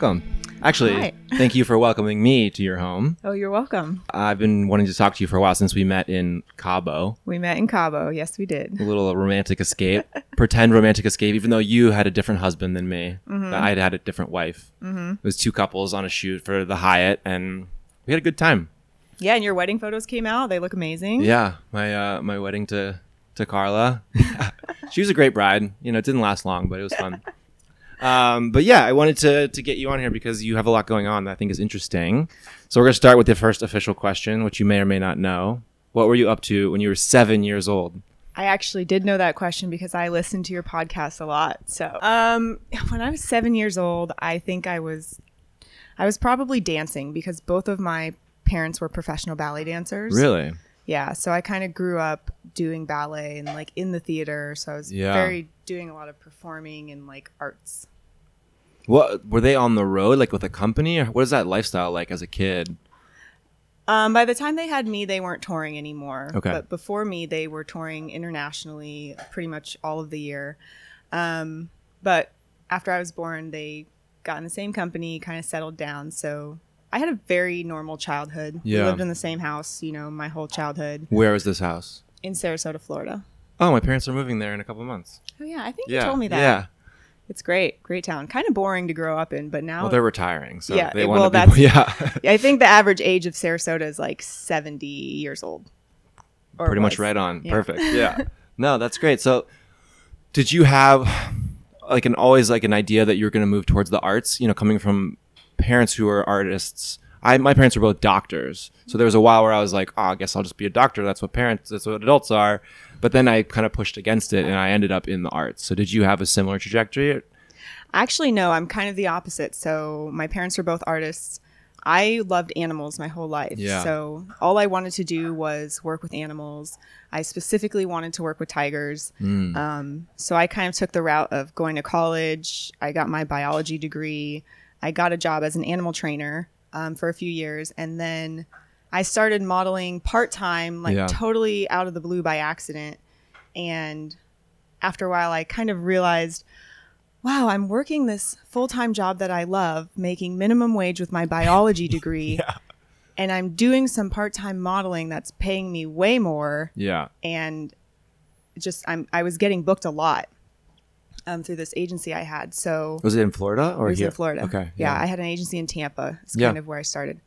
welcome. Actually, Hi. thank you for welcoming me to your home. Oh, you're welcome. I've been wanting to talk to you for a while since we met in Cabo. We met in Cabo. Yes, we did. A little romantic escape, pretend romantic escape, even though you had a different husband than me. I had had a different wife. Mm-hmm. It was two couples on a shoot for the Hyatt, and we had a good time. Yeah, and your wedding photos came out. They look amazing. Yeah, my uh, my wedding to to Carla. she was a great bride. You know, it didn't last long, but it was fun. Um, but yeah, I wanted to to get you on here because you have a lot going on that I think is interesting. So we're gonna start with the first official question, which you may or may not know. What were you up to when you were seven years old? I actually did know that question because I listened to your podcast a lot. So, um, when I was seven years old, I think I was, I was probably dancing because both of my parents were professional ballet dancers. Really? Yeah. So I kind of grew up doing ballet and like in the theater. So I was Yeah. very doing a lot of performing and like arts. What were they on the road like with a company, or what is that lifestyle like as a kid? Um, by the time they had me, they weren't touring anymore. Okay. But before me, they were touring internationally pretty much all of the year. Um, but after I was born, they got in the same company, kind of settled down. So I had a very normal childhood. Yeah. We lived in the same house, you know, my whole childhood Where was this house? in Sarasota, Florida. Oh, my parents are moving there in a couple months. Oh, yeah. I think Yeah, you told me that. Yeah. It's great. Great town. Kind of boring to grow up in, but now Well, they're retiring, so Yeah, they want well, to be. that's- Yeah. I think the average age of Sarasota is like 70 years old. Pretty much right on. Yeah. Perfect. Yeah. no, that's great. So, did you have like an always like an idea that you were going to move towards the arts? You know, coming from parents who are artists. I my parents were both doctors, so there was a while where I was like, oh, I guess I'll just be a doctor. That's what parents. That's what adults are. But then I kind of pushed against it, and I ended up in the arts. So, did you have a similar trajectory? Actually, no, I'm kind of the opposite. So, my parents were both artists. I loved animals my whole life. Yeah. So, all I wanted to do was work with animals. I specifically wanted to work with tigers. Mm. Um, so, I kind of took the route of going to college. I got my biology degree. I got a job as an animal trainer um, for a few years. And then I started modeling part time, like Yeah. totally out of the blue by accident. And after a while, I kind of realized wow, I'm working this full time job that I love, making minimum wage with my biology degree. Yeah. And I'm doing some part time modeling that's paying me way more. Yeah. And just, I'm, I was getting booked a lot um, through this agency I had. So Was it in Florida or it was here? in Florida. Okay. Yeah, I had an agency in Tampa. It's Yeah. kind of where I started.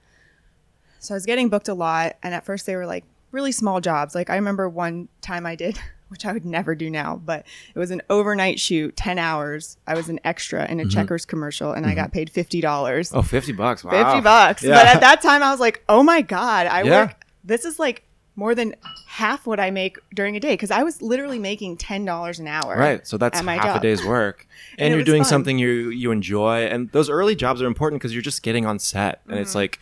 So I was getting booked a lot, and at first they were like really small jobs. Like I remember one time I did, which I would never do now, but it was an overnight shoot, ten hours. I was an extra in a Checkers commercial, and I got paid fifty dollars. Mm-hmm. Oh, 50 bucks. Wow. 50 bucks. Yeah. But at that time, I was like, oh my God, I Yeah. work. This is like more than half what I make during a day because I was literally making $10 an hour. Right. So that's half a job. day's work. And, And you're doing fun. something you you enjoy. And those early jobs are important because you're just getting on set. And Mm-hmm. it's like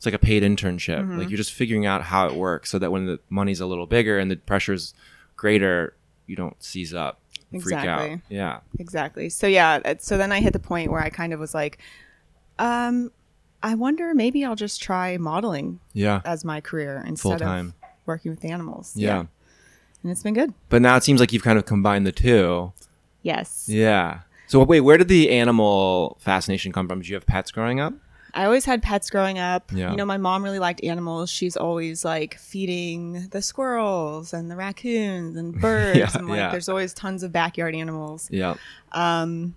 it's like a paid internship. Like you're just figuring out how it works so that when the money's a little bigger and the pressure's greater, you don't seize up. and Freak out. Yeah. Exactly. So yeah, so then I hit the point where I kind of was like, um, I wonder maybe I'll just try modeling Yeah. as my career instead time. of working with animals. Yeah. And it's been good. But now it seems like you've kind of combined the two. Yes. Yeah. So wait, where did the animal fascination come from? Did you have pets growing up? I always had pets growing up. Yeah. You know, my mom really liked animals. She's always like feeding the squirrels and the raccoons and birds. Yeah, and like yeah. there's always tons of backyard animals. Yeah. Um,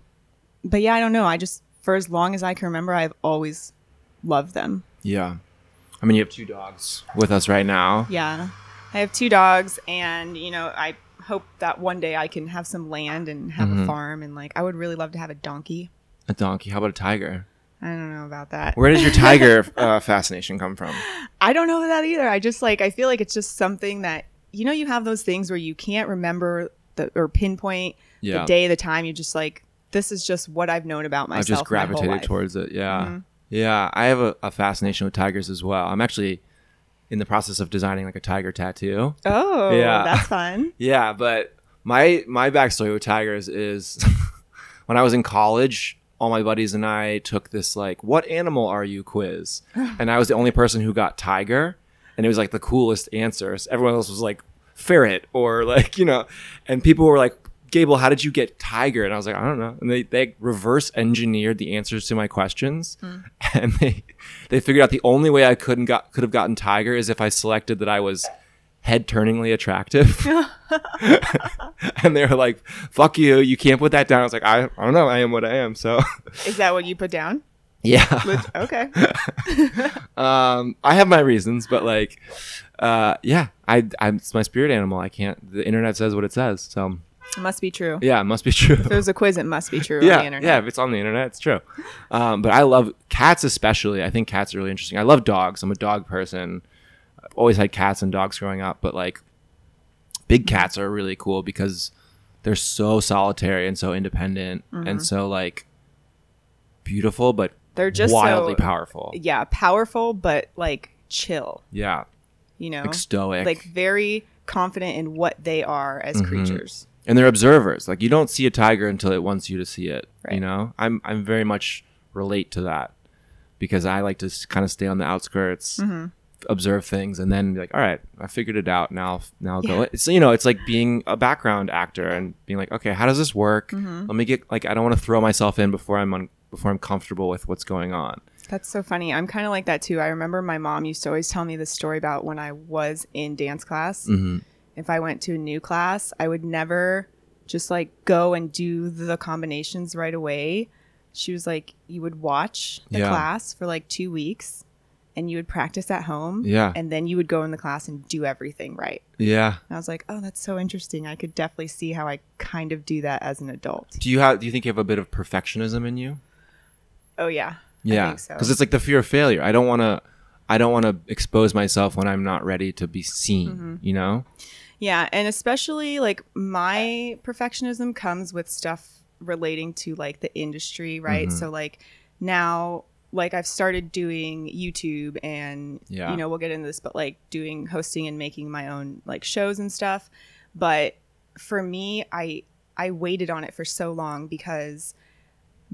but yeah, I don't know. I just, for as long as I can remember, I've always loved them. Yeah. I mean, you have two dogs with us right now. Yeah. I have two dogs, and, you know, I hope that one day I can have some land and have Mm-hmm. a farm. And like, I would really love to have a donkey. A donkey. How about a tiger? I don't know about that. Where does your tiger uh, fascination come from? I don't know that either. I just like I feel like it's just something that you know you have those things where you can't remember the or pinpoint Yeah. the day, the time. You just like this is just what I've known about myself. I've just gravitated. Mm-hmm. towards it. Yeah. Yeah. I have a, a fascination with tigers as well. I'm actually in the process of designing like a tiger tattoo. Oh, Yeah. that's fun. Yeah, but my my backstory with tigers is when I was in college, all my buddies and I took this like "What animal are you?" quiz, and I was the only person who got tiger, and it was like the coolest answers. Everyone else was like ferret or like you know, and people were like Gable, how did you get Tiger? And I was like, I don't know. And they, they reverse engineered the answers to my questions, hmm. and they they figured out the only way I couldn't got could have gotten Tiger is if I selected that I was head turningly attractive. and they were like, "Fuck you! You can't put that down." I was like, "I, I don't know. I am what I am." So Is that what you put down? yeah, Okay. um, I have my reasons, but like, uh, yeah, I, I'm it's my spirit animal. I can't. The internet says what it says, so It must be true. yeah, it must be true. If was a quiz, it must be true yeah, on the internet. yeah. If it's on the internet, it's true. Um, but I love cats, especially. I think cats are really interesting. I love dogs. I'm a dog person. Always had cats and dogs growing up, but like, big cats are really cool because they're so solitary and so independent Mm-hmm. and so like beautiful, but They're just wildly so, powerful. Yeah, powerful, but like chill. Yeah, You know, like stoic. like very confident in what they are as Mm-hmm. creatures. and they're observers. Like you don't see a tiger until it wants you to see it. You know, I'm I'm very much relate to that because I like to kind of stay on the outskirts, Mm-hmm. Observe things, and then be like, all right, I figured it out. Now, now I'll go. Yeah. It's you know, it's like being a background actor and being like, okay, how does this work? Mm-hmm. Let me get like I don't want to throw myself in before I'm on before I'm comfortable with what's going on. That's so funny. I'm kind of like that too. I remember my mom used to always tell me this story about when I was in dance class. Mm-hmm. If I went to a new class, I would never just like go and do the combinations right away. She was like, you would watch the Yeah. class for like two weeks and you would practice at home. Yeah. And then you would go in the class and do everything right. Yeah. And I was like, oh, that's so interesting. I could definitely see how I kind of do that as an adult. Do you have? Do you think you have a bit of perfectionism in you? Oh, yeah. Yeah, think so. because it's like the fear of failure. I don't want to. I don't want to expose myself when I'm not ready to be seen. Mm-hmm. You know. Yeah, and especially like my perfectionism comes with stuff relating to like the industry, right? Mm-hmm. So like now like I've started doing YouTube and Yeah. you know, we'll get into this but like doing hosting and making my own like shows and stuff. But for me, I I waited on it for so long because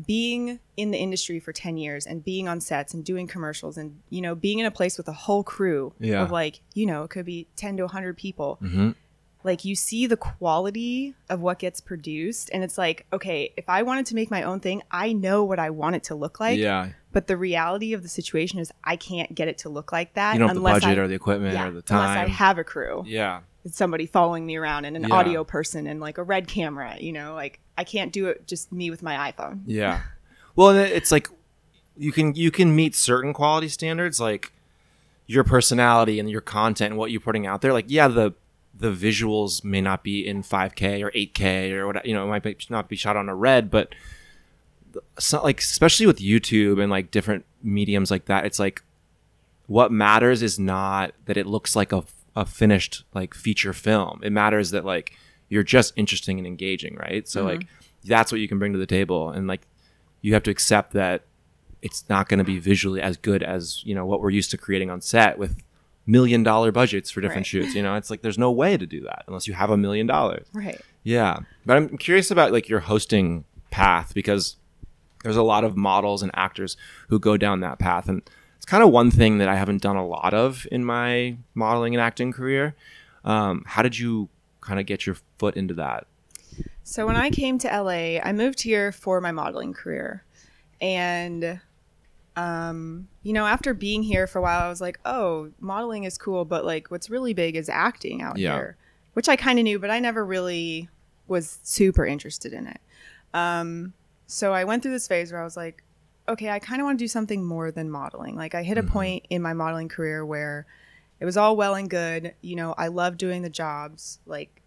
being in the industry for 10 years and being on sets and doing commercials and you know being in a place with a whole crew Yeah. of like you know it could be 10 to 100 people hmm like you see the quality of what gets produced and it's like okay if i wanted to make my own thing i know what i want it to look like. Yeah, but the reality of the situation is i can't get it to look like that you don't have the unless budget I, or the equipment yeah, or the time unless i have a crew. Yeah, It's somebody following me around and an Yeah. audio person and like a red camera you know? Like i can't do it just me with my iphone. Yeah. Well, it's like you can you can meet certain quality standards, like your personality and your content and what you're putting out there. Like, yeah, the the visuals may not be in 5K or 8K or what you know, it might be, not be shot on a red, but so, like especially with YouTube and like different mediums like that, it's like what matters is not that it looks like a, a finished like feature film. It matters that like you're just interesting and engaging, right? So like mm-hmm. that's what you can bring to the table, and like you have to accept that it's not going to be visually as good as you know what we're used to creating on set with million dollar budgets for different Right. shoots. You know, it's like there's no way to do that unless you have a million dollars. right Yeah, but I'm curious about like your hosting path because there's a lot of models and actors who go down that path, and it's kind of one thing that I haven't done a lot of in my modeling and acting career. Um, how did you kind of get your foot into that? So when I came to LA, I moved here for my modeling career. And um, you know, after being here for a while, I was like, "Oh, modeling is cool, but like what's really big is acting out Yeah. here." Which I kind of knew, but I never really was super interested in it. Um, so I went through this phase where I was like, "Okay, I kind of want to do something more than modeling." Like I hit a point in my modeling career where it was all well and good, you know, I love doing the jobs. Like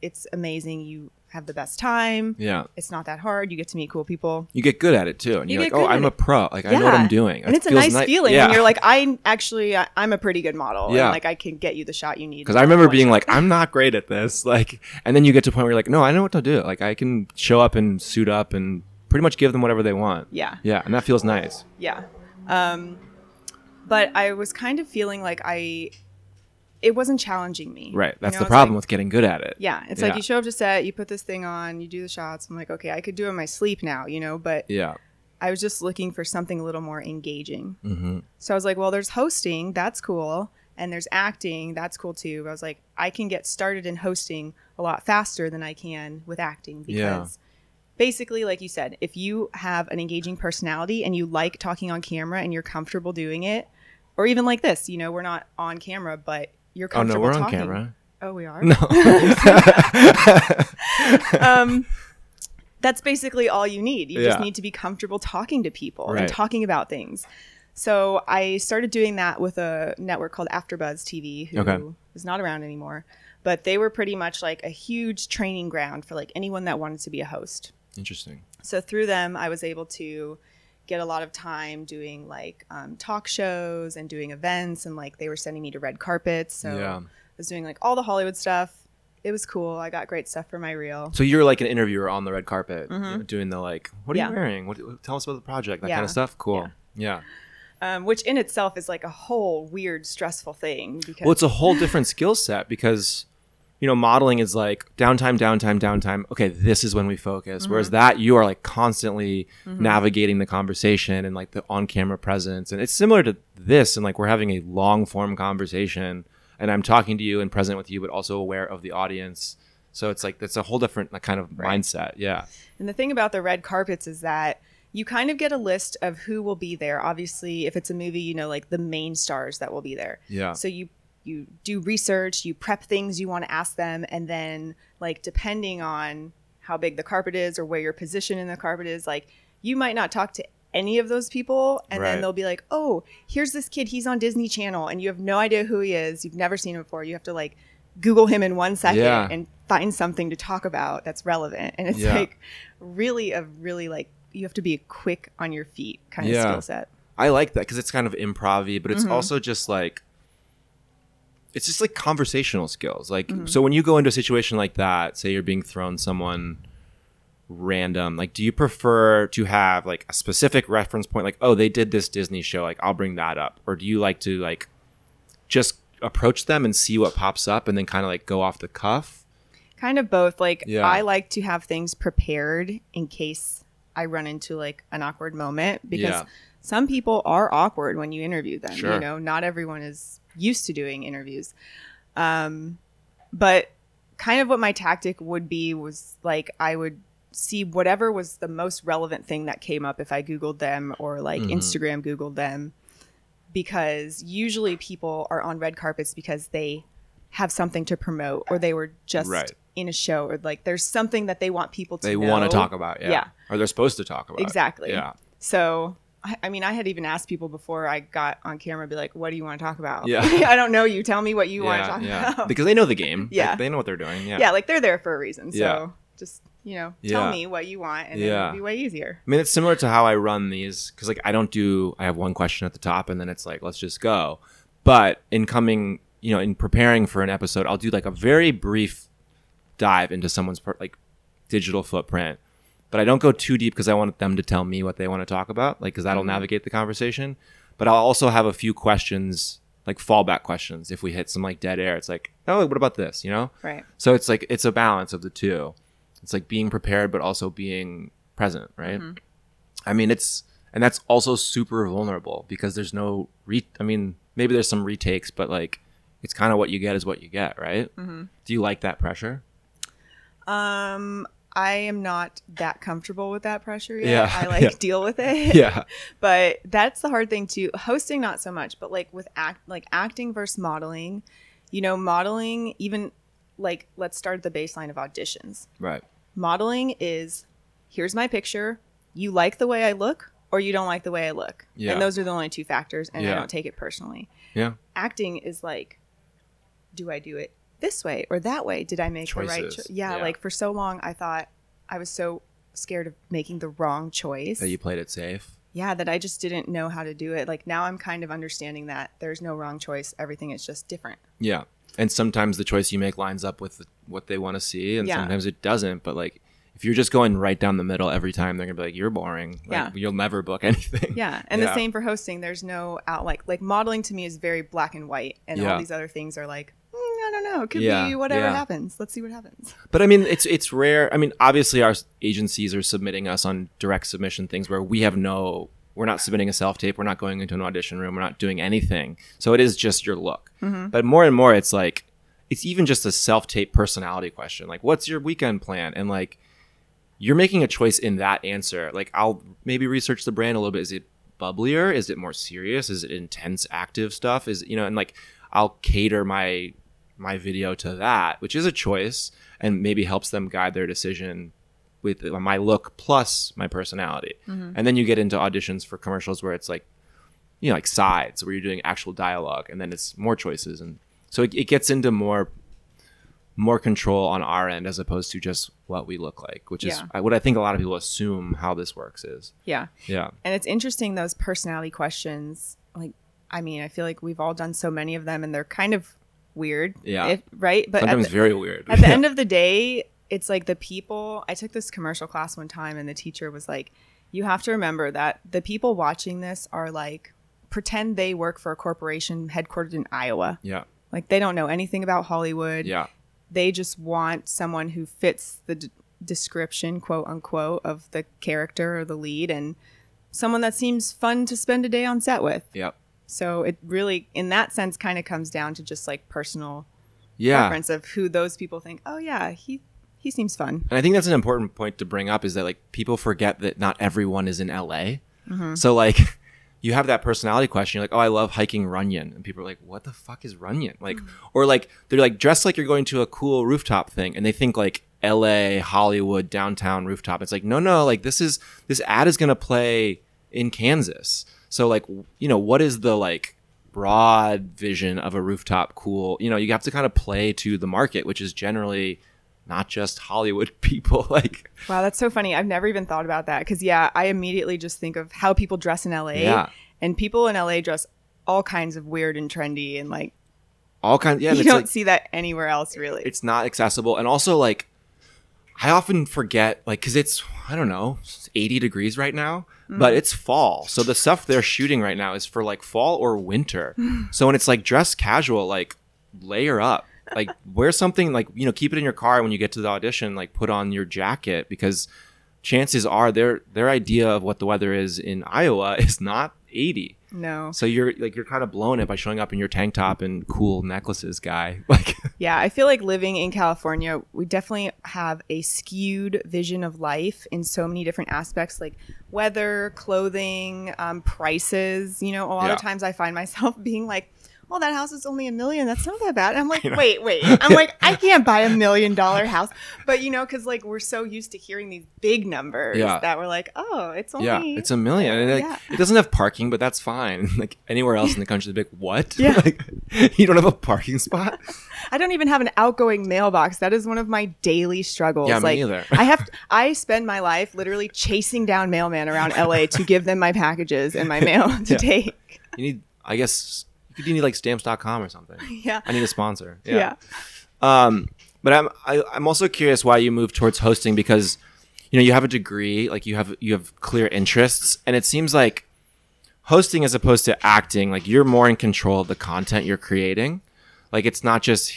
it's amazing. You have the best time. Yeah, It's not that hard. You get to meet cool people. you get good at it too, and You you're get like, "Oh, I'm a pro. Like I know what I'm doing." And It it's a nice ni- feeling Yeah. when you're like, I actually, I, I'm a pretty good model. Yeah. And like, I can get you the shot you need. Because I remember being like, I'm not great at this. Like, and then you get to a point where you're like, no, I know what to do. Like, I can show up and suit up and pretty much give them whatever they want. yeah, Yeah, and that feels nice. yeah. Um, but I was kind of feeling like I, it wasn't challenging me. Right. That's You know, the problem like- with getting good at it. yeah, it's Yeah. like you show up to set, you put this thing on, you do the shots. I'm like, okay, I could do it in my sleep now, you know. But Yeah. I was just looking for something a little more engaging. hmm So I was like, well, there's hosting. That's cool. and there's acting. That's cool too. But I was like, I can get started in hosting a lot faster than I can with acting because Yeah. basically, like you said, if you have an engaging personality and you like talking on camera and you're comfortable doing it, or even like this, you know, we're not on camera, but you're Oh no, we're on camera. Oh, we are. No. um, that's basically all you need. You just need to be comfortable talking to people Right. and talking about things. So I started doing that with a network called AfterBuzz TV, who is Okay. not around anymore. But they were pretty much like a huge training ground for like anyone that wanted to be a host. Interesting. So through them, I was able to get a lot of time doing like um, talk shows and doing events, and like they were sending me to red carpets. So Yeah. I was doing like all the Hollywood stuff. It was cool. I got great stuff for my reel. So you're like an interviewer on the red carpet, Mhm. you know, doing the like, what are Yeah. you wearing? What, tell us about the project, that Yeah. kind of stuff. Cool. Yeah. um, which in itself is like a whole weird, stressful thing. Because Well, it's a whole different skill set because, you know, modeling is like downtime, downtime, downtime. Okay, this is when we focus. Mm-hmm. Whereas that you are like constantly navigating the conversation and like the on-camera presence, and it's similar to this. And like we're having a long-form conversation, and I'm talking to you and present with you, but also aware of the audience. So it's like it's a whole different kind of Right. mindset. Yeah. and the thing about the red carpets is that you kind of get a list of who will be there. Obviously, if it's a movie, you know, like the main stars that will be there. Yeah. So you you do research, you prep things you want to ask them, and then like depending on how big the carpet is or where your position in the carpet is, like you might not talk to any of those people and Right. then they'll be like oh here's this kid he's on disney channel and you have no idea who he is you've never seen him before you have to like google him in one second Yeah. and find something to talk about that's relevant and it's Yeah. like really a really like you have to be quick on your feet kind of skill set I like that because it's kind of improv but it's Mhm. also just like it's just like conversational skills. Like Mm-hmm. so when you go into a situation like that, say you're being thrown someone random, like do you prefer to have like a specific reference point like oh they did this Disney show, like I'll bring that up or do you like to like just approach them and see what pops up and then kind of like go off the cuff? kind of both like Yeah. i like to have things prepared in case i run into like an awkward moment because Yeah. some people are awkward when you interview them Sure. you know not everyone is used to doing interviews um but kind of what my tactic would be was like i would see whatever was the most relevant thing that came up if i googled them or like Mhm. instagram googled them because usually people are on red carpets because they have something to promote or they were just Right. in a show or like there's something that they want people to They know. want to talk about, yeah. Yeah. Or they're supposed to talk about. Exactly. Yeah. So I, mean, I had even asked people before I got on camera, be like, "What do you want to talk about?" Yeah. I don't know you. Tell me what you want to yeah, talk yeah. about. Because they know the game. Yeah. Like, they know what they're doing. Yeah. yeah. like they're there for a reason. So Yeah. just you know, tell Yeah. me what you want, and Yeah. it'll be way easier. I mean, it's similar to how I run these because, like, I don't do. I have one question at the top, and then it's like, let's just go. But in coming, you know, in preparing for an episode, I'll do like a very brief dive into someone's per- like digital footprint. But I don't go too deep because I want them to tell me what they want to talk about, like, because that'll Mhm. navigate the conversation. But I'll also have a few questions, like fallback questions. If we hit some like dead air, it's like, oh, what about this? You know. Right. So it's like it's a balance of the two. It's like being prepared but also being present, right? Mhm. I mean, it's and that's also super vulnerable because there's no re. I mean, maybe there's some retakes, but like it's kind of what you get is what you get, right? hmm Do you like that pressure? Um, I am not that comfortable with that pressure yet. Yeah, I like yeah. deal with it. Yeah, but that's the hard thing too hosting not so much but like with act like acting versus modeling you know modeling even like let's start at the baseline of auditions right. modeling is here's my picture you like the way i look or you don't like the way i look Yeah. and those are the only two factors and i don't take it personally Yeah, acting is like do i do it this way or that way did i make the right Choices. choice yeah, Yeah. like for so long i thought i was so scared of making the wrong choice that you played it safe. yeah that i just didn't know how to do it like now i'm kind of understanding that there's no wrong choice everything is just different Yeah, and sometimes the choice you make lines up with what they want to see, and Yeah. sometimes it doesn't. But like. If you're just going right down the middle every time, they're gonna be like, "You're boring. Like, Yeah. you'll never book anything." yeah and Yeah. the same for hosting there's no out like like modeling to me is very black and white and Yeah. all these other things are like i don't know it could Yeah, be whatever yeah. happens let's see what happens But I mean, it's it's rare. I mean, obviously, our agencies are submitting us on direct submission things where we have no we're not submitting a self tape. We're not going into an audition room. We're not doing anything. So it is just your look. Mm-hmm. But more and more, it's like it's even just a self tape personality question. Like, what's your weekend plan? And like, you're making a choice in that answer. Like, I'll maybe research the brand a little bit. Is it bubblier? Is it more serious? Is it intense, active stuff? Is you know, and like, I'll cater my my video to that, which is a choice, and maybe helps them guide their decision with my look plus my personality. Mm-hmm. And then you get into auditions for commercials where it's like, you know, like sides where you're doing actual dialogue, and then it's more choices, and so it, it gets into more more control on our end as opposed to just what we look like, which is Yeah. I- what I think a lot of people assume how this works is. Yeah. Yeah. And it's interesting those personality questions. Like, I mean, I feel like we've all done so many of them, and they're kind of weird. Yeah. if- right. But Sometimes the, very weird. at the end of the day, it's like the people. I took this commercial class one time, and the teacher was like, "You have to remember that the people watching this are like pretend they work for a corporation headquartered in Iowa. yeah. Like they don't know anything about Hollywood. Yeah. They just want someone who fits the d- description, quote unquote, of the character or the lead, and someone that seems fun to spend a day on set with. Yeah. So it really, in that sense, kind of comes down to just like personal Yeah. preference of who those people think. Oh yeah, he he seems fun. And I think that's an important point to bring up is that like people forget that not everyone is in LA. Mm-hmm. So like you have that personality question, you're like, oh, I love hiking Runyon. And people are like, what the fuck is Runyon? Like, Mm. or like, they're like dressed like you're going to a cool rooftop thing. And they think like LA, Hollywood, downtown rooftop. It's like, no, no, like this is, this ad is going to play in Kansas. So like, you know, what is the like broad vision of a rooftop cool? You know, you have to kind of play to the market, which is generally not just Hollywood people. like, Wow, that's so funny. I've never even thought about that because yeah, I immediately just think of how people dress in LA, Yeah. and people in LA dress all kinds of weird and trendy, and like all kinds, yeah, you don't like, see that anywhere else really. it's not accessible and also like i often forget like because it's i don't know 80 degrees right now but mm. it's fall. So the stuff they're shooting right now is for like fall or winter. So when it's like dress casual like layer up. Like wear something like you know keep it in your car when you get to the audition like put on your jacket because chances are their their idea of what the weather is in iowa is not 80 no, so you're like you're kind of blowing it by showing up in your tank top and cool necklaces guy like yeah, I feel like living in California, we definitely have a skewed vision of life in so many different aspects, like weather, clothing, um, prices. You know, a lot Yeah. of times I find myself being like. Well, that house is only a million. That's not that bad. And I'm like, know. wait, wait. I'm like, I can't buy a million dollar house. But you know, because like we're so used to hearing these big numbers Yeah. that we're like, oh, it's only Yeah, it's a million. And like, Yeah. It doesn't have parking, but that's fine. Like anywhere else in the country, like, "What? Yeah. like, you don't have a parking spot?" I don't even have an outgoing mailbox. That is one of my daily struggles. Yeah, me like either. I have I spend my life literally chasing down mailmen around LA to give them my packages and my mail to Yeah. take. You need, I guess, you need like stamps.com or something. Yeah. I need a sponsor. Yeah. Um, but I'm I, I'm also curious why you moved towards hosting because you know you have a degree, like you have you have clear interests, and it seems like hosting as opposed to acting, like you're more in control of the content you're creating. Like it's not just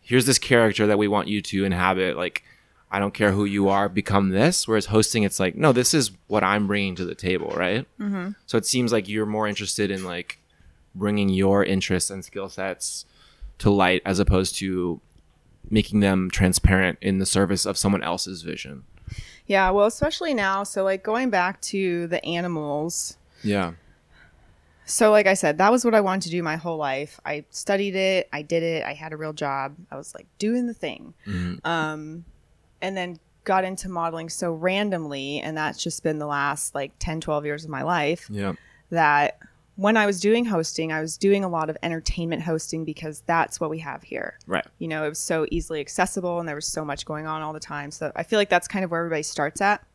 here's this character that we want you to inhabit. Like I don't care who you are, become this. Whereas hosting, it's like no, this is what I'm bringing to the table, right? Mm-hmm. So it seems like you're more interested in like bringing your interests and skill sets to light as opposed to making them transparent in the service of someone else's vision. Yeah, well, especially now. So like going back to the animals. Yeah. So like I said, that was what I wanted to do my whole life. I studied it, I did it, I had a real job. I was like doing the thing. Mhm. Um and then got into modeling so randomly and that's just been the last like 10 12 years of my life Yeah. that when I was doing hosting, I was doing a lot of entertainment hosting because that's what we have here. Right. You know, it was so easily accessible and there was so much going on all the time. So I feel like that's kind of where everybody starts at.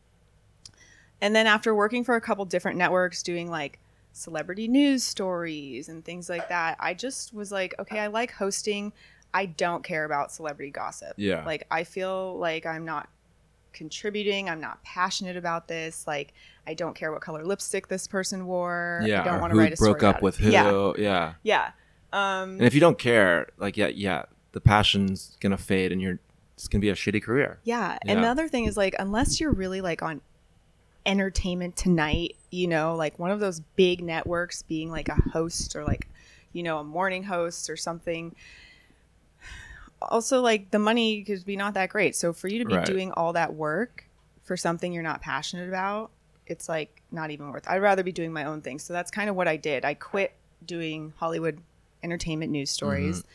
And then after working for a couple different networks doing like celebrity news stories and things like that, I just was like, okay, I like hosting. I don't care about celebrity gossip. Yeah. Like I feel like I'm not contributing. I'm not passionate about this. Like I don't care what color lipstick this person wore. Yeah. I don't want to write a story broke up about it. with who. Yeah. Yeah. Yeah. Um, And if you don't care, like yeah, yeah, the passion's gonna fade and you're it's gonna be a shitty career. yeah. Yeah. And the other thing is like unless you're really like on Entertainment Tonight, you know, like one of those big networks being like a host or like, you know, a morning host or something. Also, like the money could be not that great. So for you to be Right. doing all that work for something you're not passionate about, it's like not even worth. I'd rather be doing my own thing. So that's kind of what I did. I quit doing Hollywood entertainment news stories. Mm-hmm.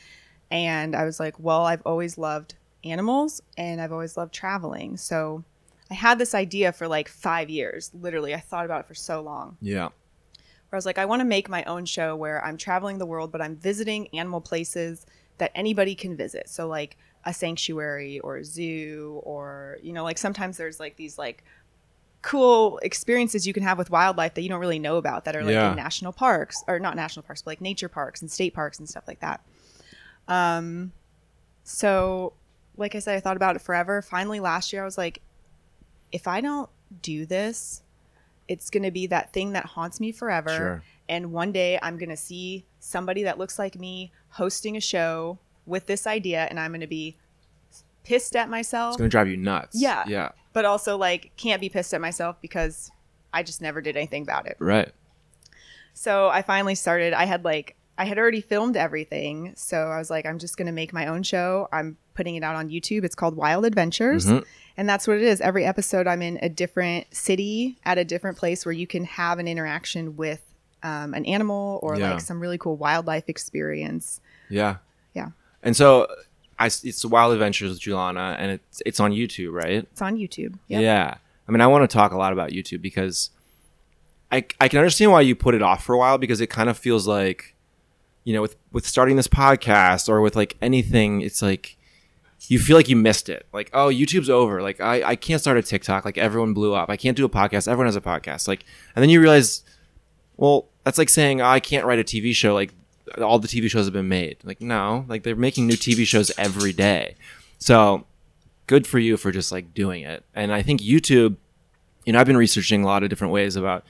And I was like, well, I've always loved animals and I've always loved traveling. So I had this idea for like five years. Literally, I thought about it for so long. Yeah. Where I was like, I want to make my own show where I'm traveling the world, but I'm visiting animal places that anybody can visit. So, like a sanctuary or a zoo, or, you know, like sometimes there's like these like cool experiences you can have with wildlife that you don't really know about that are like Yeah. in national parks or not national parks, but like nature parks and state parks and stuff like that. Um, so like I said, I thought about it forever. Finally, last year, I was like, if I don't do this, it's going to be that thing that haunts me forever. Sure. And one day I'm going to see somebody that looks like me hosting a show with this idea, and I'm going to be pissed at myself, It's gonna drive you nuts. Yeah. Yeah. but also like can't be pissed at myself because I just never did anything about it. Right. So I finally started. I had like I had already filmed everything, so I was like, I'm just gonna make my own show. I'm putting it out on YouTube. It's called Wild Adventures, Mhm. and that's what it is. Every episode, I'm in a different city at a different place where you can have an interaction with um, an animal or Yeah. like some really cool wildlife experience. Yeah. Yeah. And so I it's Wild Adventures with Julana and it's it's on YouTube, right? It's on YouTube. Yep. Yeah. I mean, I want to talk a lot about YouTube because I, I can understand why you put it off for a while because it kind of feels like, you know, with, with starting this podcast or with like anything, it's like you feel like you missed it. Like, oh, YouTube's over. Like, I, I can't start a TikTok. Like, everyone blew up. I can't do a podcast. Everyone has a podcast. Like, and then you realize, well, that's like saying, oh, I can't write a TV show. Like, all the TV shows have been made. Like, no, like they're making new TV shows every day. So, good for you for just like doing it. And I think YouTube, you know, I've been researching a lot of different ways about,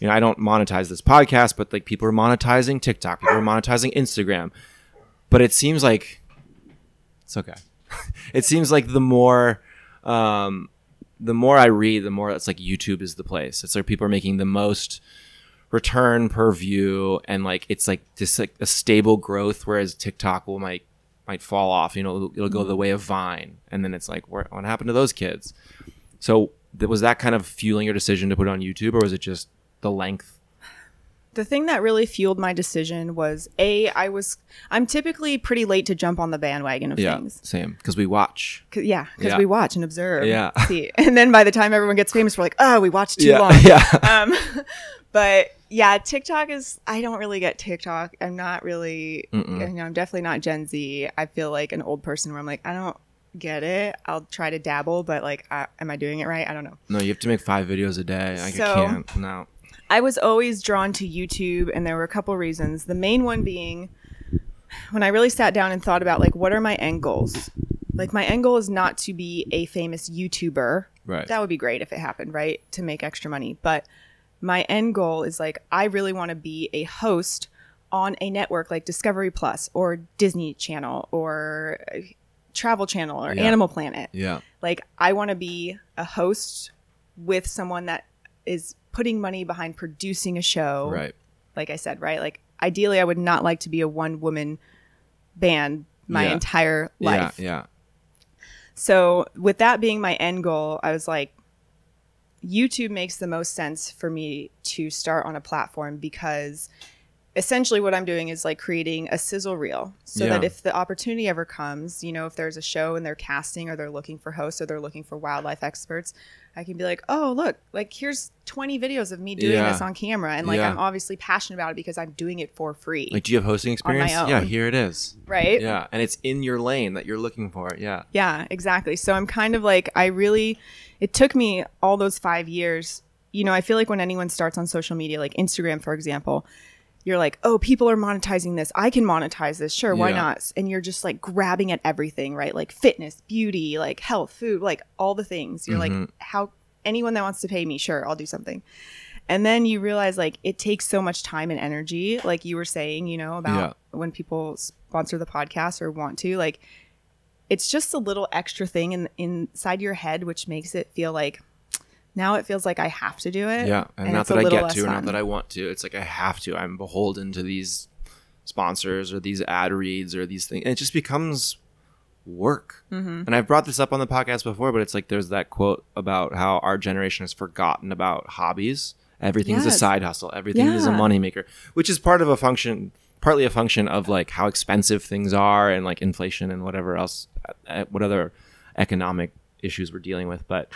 you know, I don't monetize this podcast, but like people are monetizing TikTok, people are monetizing Instagram. But it seems like it's okay. it seems like the more um the more I read, the more it's like YouTube is the place. It's like people are making the most return per view and like it's like just like a stable growth whereas TikTok will might might fall off, you know, it'll, it'll go the way of Vine and then it's like where, what happened to those kids? So th- was that kind of fueling your decision to put it on YouTube or was it just the length? the thing that really fueled my decision was a I was I'm typically pretty late to jump on the bandwagon of Yeah, things. same because we watch. 'Cause- yeah, because Yeah. we watch and observe. Yeah. See, and then by the time everyone gets famous, we're like, oh, we watched too yeah, long. yeah, um, but yeah, TikTok is. I don't really get TikTok. I'm not really. Mm-mm. You know, I'm definitely not Gen Z. I feel like an old person where I'm like, I don't get it. I'll try to dabble, but like, I, am I doing it right? I don't know. no, you have to make five videos a day. Like, So- I can't. No. I was always drawn to YouTube, and there were a couple reasons. The main one being when I really sat down and thought about like, what are my end goals? Like, my end goal is not to be a famous YouTuber. Right. That would be great if it happened, right? To make extra money. But my end goal is like, I really want to be a host on a network like Discovery Plus or Disney Channel or uh, Travel Channel or Yeah. Animal Planet yeah. like i want to be a host with someone that is putting money behind producing a show Right. like i said right like ideally i would not like to be a one woman band my Yeah. entire life Yeah. Yeah. so with that being my end goal i was like youtube makes the most sense for me to start on a platform because essentially what i'm doing is like creating a sizzle reel so that if the opportunity ever comes you know if there's a show and they're casting or they're looking for hosts or they're looking for wildlife experts i can be like oh look like here's 20 videos of me doing Yeah. this on camera and like Yeah. i'm obviously passionate about it because i'm doing it for free Like, do you have hosting experience? Yeah. Here it is. right Yeah. And it's in your lane that you're looking for. Yeah. Yeah, exactly. So I'm kind of like, I really, it took me all those five years. You know, I feel like when anyone starts on social media, like Instagram, for example, you're like, oh, people are monetizing this. I can monetize this. Sure, why Yeah. not? And you're just like grabbing at everything, right? Like fitness, beauty, like health, food, like all the things. You're Mhm. like, how anyone that wants to pay me, sure, I'll do something. And then you realize like it takes so much time and energy, like you were saying, you know, about when people sponsor the podcast or want to, like it's just a little extra thing in inside your head which makes it feel like Now it feels like I have to do it. Yeah, and, and not that I get to, or not that I want to. It's like I have to. I'm beholden to these sponsors or these ad reads or these things. And it just becomes work. Mm-hmm. And I've brought this up on the podcast before, but it's like there's that quote about how our generation has forgotten about hobbies. Everything's a side hustle. Everything is a Yeah. moneymaker, which is part of a function, partly a function of like how expensive things are and like inflation and whatever else, uh, what other economic issues we're dealing with. But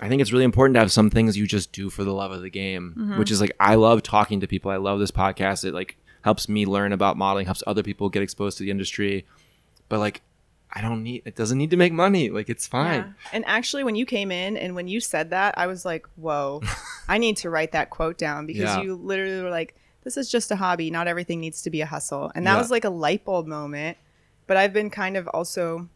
I think it's really important to have some things you just do for the love of the game, Mm-hmm. which is like I love talking to people. I love this podcast. It like helps me learn about modeling, helps other people get exposed to the industry. But like I don't need it doesn't need to make money. Like it's fine. Yeah. And actually, when you came in and when you said that, I was like, whoa, I need to write that quote down because Yeah. you literally were like, this is just a hobby. Not everything needs to be a hustle. And that Yeah. was like a light bulb moment. But I've been kind of also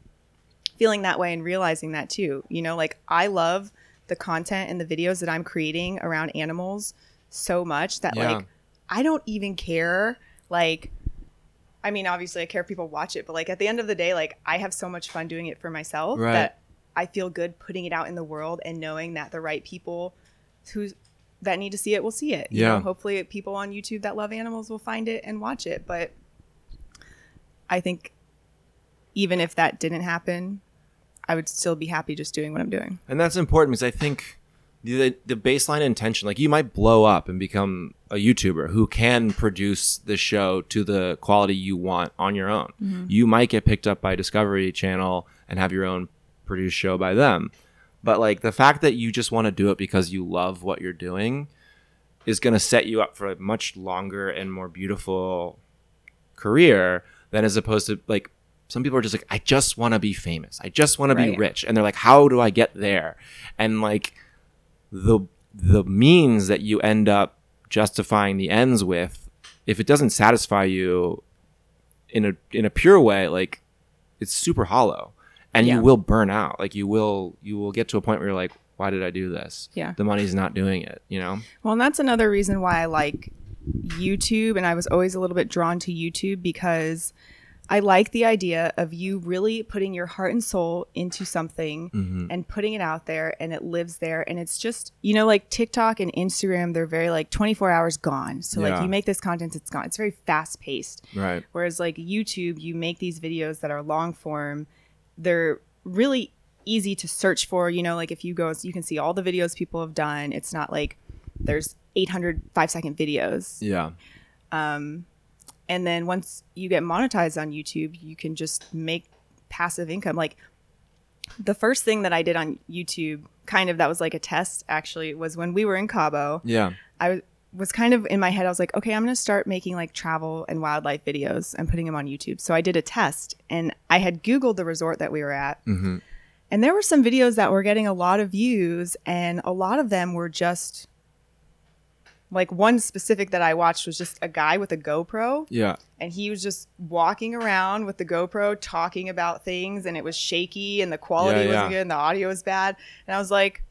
feeling that way and realizing that too. You know, like I love the content and the videos that I'm creating around animals so much that Yeah. like I don't even care. Like, I mean, obviously, I care if people watch it, but like at the end of the day, like I have so much fun doing it for myself Right. that I feel good putting it out in the world and knowing that the right people who's that need to see it will see it. You Yeah. know, hopefully, people on YouTube that love animals will find it and watch it. But I think even if that didn't happen, I would still be happy just doing what I'm doing. And that's important because I think the the baseline intention, like you might blow up and become a YouTuber who can produce the show to the quality you want on your own. Mm-hmm. You might get picked up by Discovery Channel and have your own produced show by them. But like the fact that you just want to do it because you love what you're doing is going to set you up for a much longer and more beautiful career than as opposed to like some people are just like I just want to be famous. I just want to be rich and they're like how do I get there? And like the the means that you end up justifying the ends with if it doesn't satisfy you in a in a pure way like it's super hollow and Yeah. you will burn out like you will you will get to a point where you're like why did I do this? Yeah. The money's not doing it, you know? Well, and that's another reason why I like YouTube, and I was always a little bit drawn to YouTube because I like the idea of you really putting your heart and soul into something Mm-hmm. and putting it out there, and it lives there. And it's just, you know, like TikTok and Instagram, they're very like 24 hours gone. So, Yeah. like, you make this content, it's gone. It's very fast paced. Right. Whereas like YouTube, you make these videos that are long form. They're really easy to search for. You know, like if you go, you can see all the videos people have done. It's not like there's 800 five second videos. Yeah. And then once you get monetized on YouTube, you can just make passive income. Like the first thing that I did on YouTube, kind of that was like a test actually, was when we were in Cabo. Yeah. I was- was kind of in my head. I was like, okay, I'm going to start making like travel and wildlife videos and putting them on YouTube. So I did a test and I had Googled the resort that we were at. Mm-hmm. And there were some videos that were getting a lot of views, and a lot of them were just like one specific that I watched was just a guy with a GoPro, Yeah. and he was just walking around with the GoPro talking about things, and it was shaky, and the quality Yeah, wasn't good, and the audio was bad. And I was like,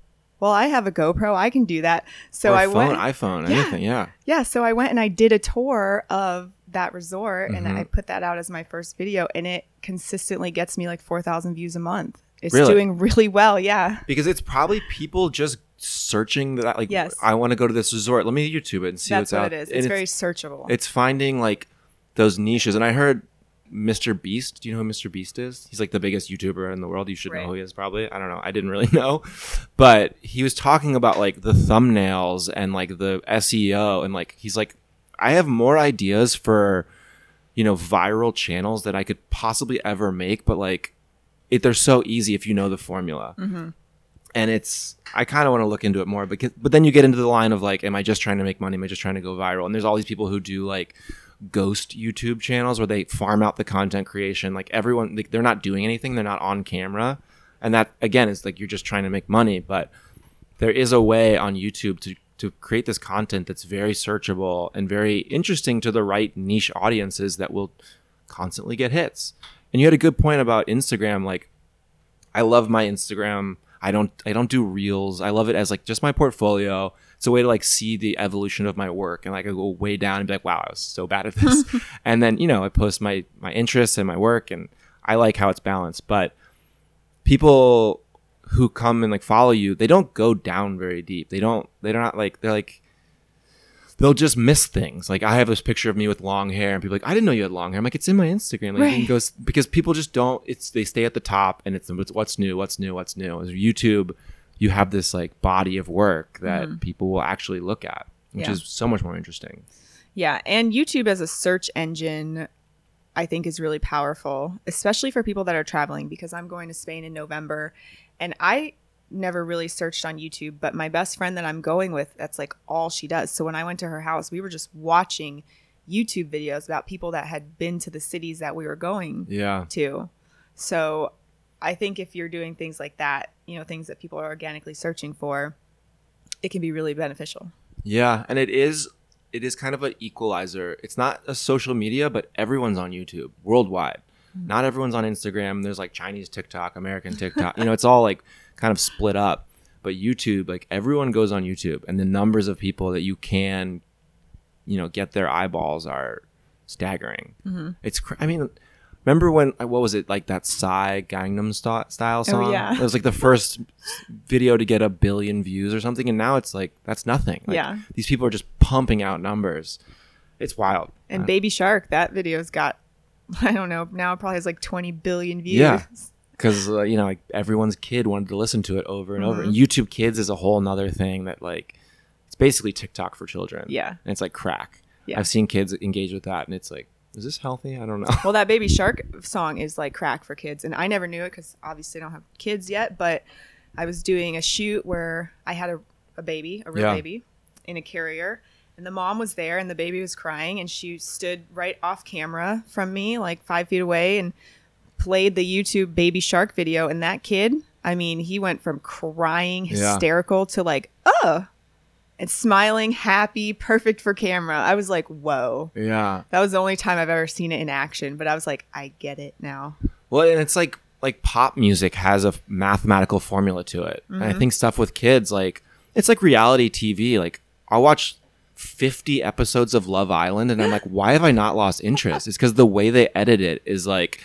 well, I have a GoPro, I can do that. So or I phone, went, iPhone, Yeah. anything. Yeah. yeah, so I went and I did a tour of that resort and Mhm. I put that out as my first video and it consistently gets me like 4,000 views a month. It's Really? doing really well, yeah. Because it's probably people just searching that like Yes. I want to go to this resort. Let me YouTube it and see That's what's what out. it is. And It's very searchable. it's finding like those niches. And I heard Mr. Beast. Do you know who Mr. Beast is? He's like the biggest YouTuber in the world. You should Right. know who he is probably. I don't know. I didn't really know. But he was talking about like the thumbnails and like the SEO and like he's like I have more ideas for you know viral channels that I could possibly ever make, but like it, they're so easy if you know the formula. Mm-hmm. And it's I kind of want to look into it more, because but then you get into the line of like, am I just trying to make money? Am I just trying to go viral? And there's all these people who do like ghost YouTube channels where they farm out the content creation. Like everyone, like, they're not doing anything. They're not on camera, and that again is like you're just trying to make money. But there is a way on YouTube to to create this content that's very searchable and very interesting to the right niche audiences that will constantly get hits. And you had a good point about Instagram. Like, I love my Instagram. I don't I don't do reels. I love it as like just my portfolio. It's a way to like see the evolution of my work and like I go way down and be like, wow, I was so bad at this. and then, you know, I post my my interests and my work and I like how it's balanced. But people who come and like follow you, they don't go down very deep. They don't. They're not like they're like. They'll just miss things. Like I have this picture of me with long hair, and people are like, I didn't know you had long hair. I'm like, it's in my Instagram. Like, Right. goes because people just don't. It's they stay at the top, and it's what's- what's new, what's new, what's new. As YouTube, you have this like body of work that mm-hmm. people will actually look at, which Yeah. is so much more interesting. Yeah, and YouTube as a search engine I think is really powerful, especially for people that are traveling because I'm going to Spain in November and I never really searched on YouTube, but my best friend that I'm going with, that's like all she does. So when I went to her house, we were just watching YouTube videos about people that had been to the cities that we were going Yeah. to. So I think if you're doing things like that, you know, things that people are organically searching for, it can be really beneficial. Yeah, and it is it is kind of an equalizer. It's not a social media, but everyone's on YouTube worldwide. Not everyone's on Instagram. There's like Chinese TikTok, American TikTok. you know, it's all like kind of split up. But YouTube, like everyone goes on YouTube, and the numbers of people that you can, you know, get their eyeballs are staggering. It's, cr- I mean, remember when uh, what was it like that Psy Gangnam Style song? yeah. it was like the first video to get a billion views or something, and now it's like that's nothing. Like, Yeah. these people are just pumping out numbers. It's wild. And Uh, Baby Shark, that video's got, I don't know, now it probably has like 20 billion views. Yeah. because uh, you know like everyone's kid wanted to listen to it over and over and Mm-hmm. youtube kids is a whole nother thing that like it's basically tiktok for children Yeah. and it's like crack Yeah. i've seen kids engage with that and it's like is this healthy i don't know Well, that Baby Shark song is like crack for kids. And I never knew it because obviously I don't have kids yet, but I was doing a shoot where I had a, a baby, a real Yeah. baby, in a carrier. And the mom was there and the baby was crying. And she stood right off camera from me, like five feet away, and played the YouTube Baby Shark video. And that kid, I mean, he went from crying, Yeah. hysterical to like, oh, and smiling, happy, perfect for camera. I was like, whoa. yeah That was the only time I've ever seen it in action, but I was like, I get it now. well and it's like like pop music has a mathematical formula to it and Mm-hmm. i think stuff with kids like it's like reality tv like i'll watch 50 episodes of love island and i'm like why have i not lost interest it's because the way they edit it is like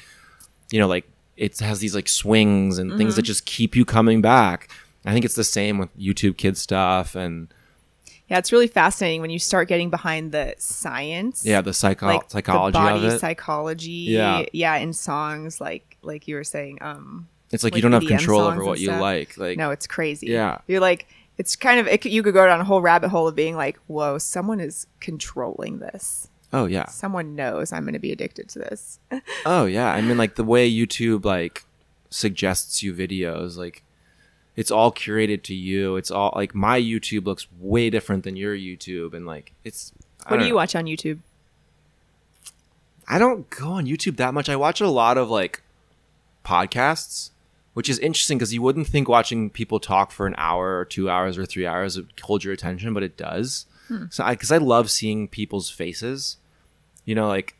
you know like it has these like swings and things that Mm-hmm. just keep you coming back i think it's the same with youtube kids stuff and Yeah, it's really fascinating when you start getting behind the science. yeah the psycho- like psychology the body of it psychology. Yeah. yeah, in songs like like you were saying. Um, it's like, like you don't have control over what you stuff. like like no, it's crazy. Yeah. you're like it's kind of it, you could go down a whole rabbit hole of being like, whoa, someone is controlling this. oh yeah Someone knows I'm going to be addicted to this. Oh yeah, I mean like the way YouTube like suggests you videos, like it's all curated to you. It's all like my YouTube looks way different than your YouTube, and like it's. I What do you know. watch on YouTube? I don't go on YouTube that much. I watch a lot of like podcasts, which is interesting because you wouldn't think watching people talk for an hour or two hours or three hours would hold your attention, but it does. So, because I, love seeing people's faces, you know, like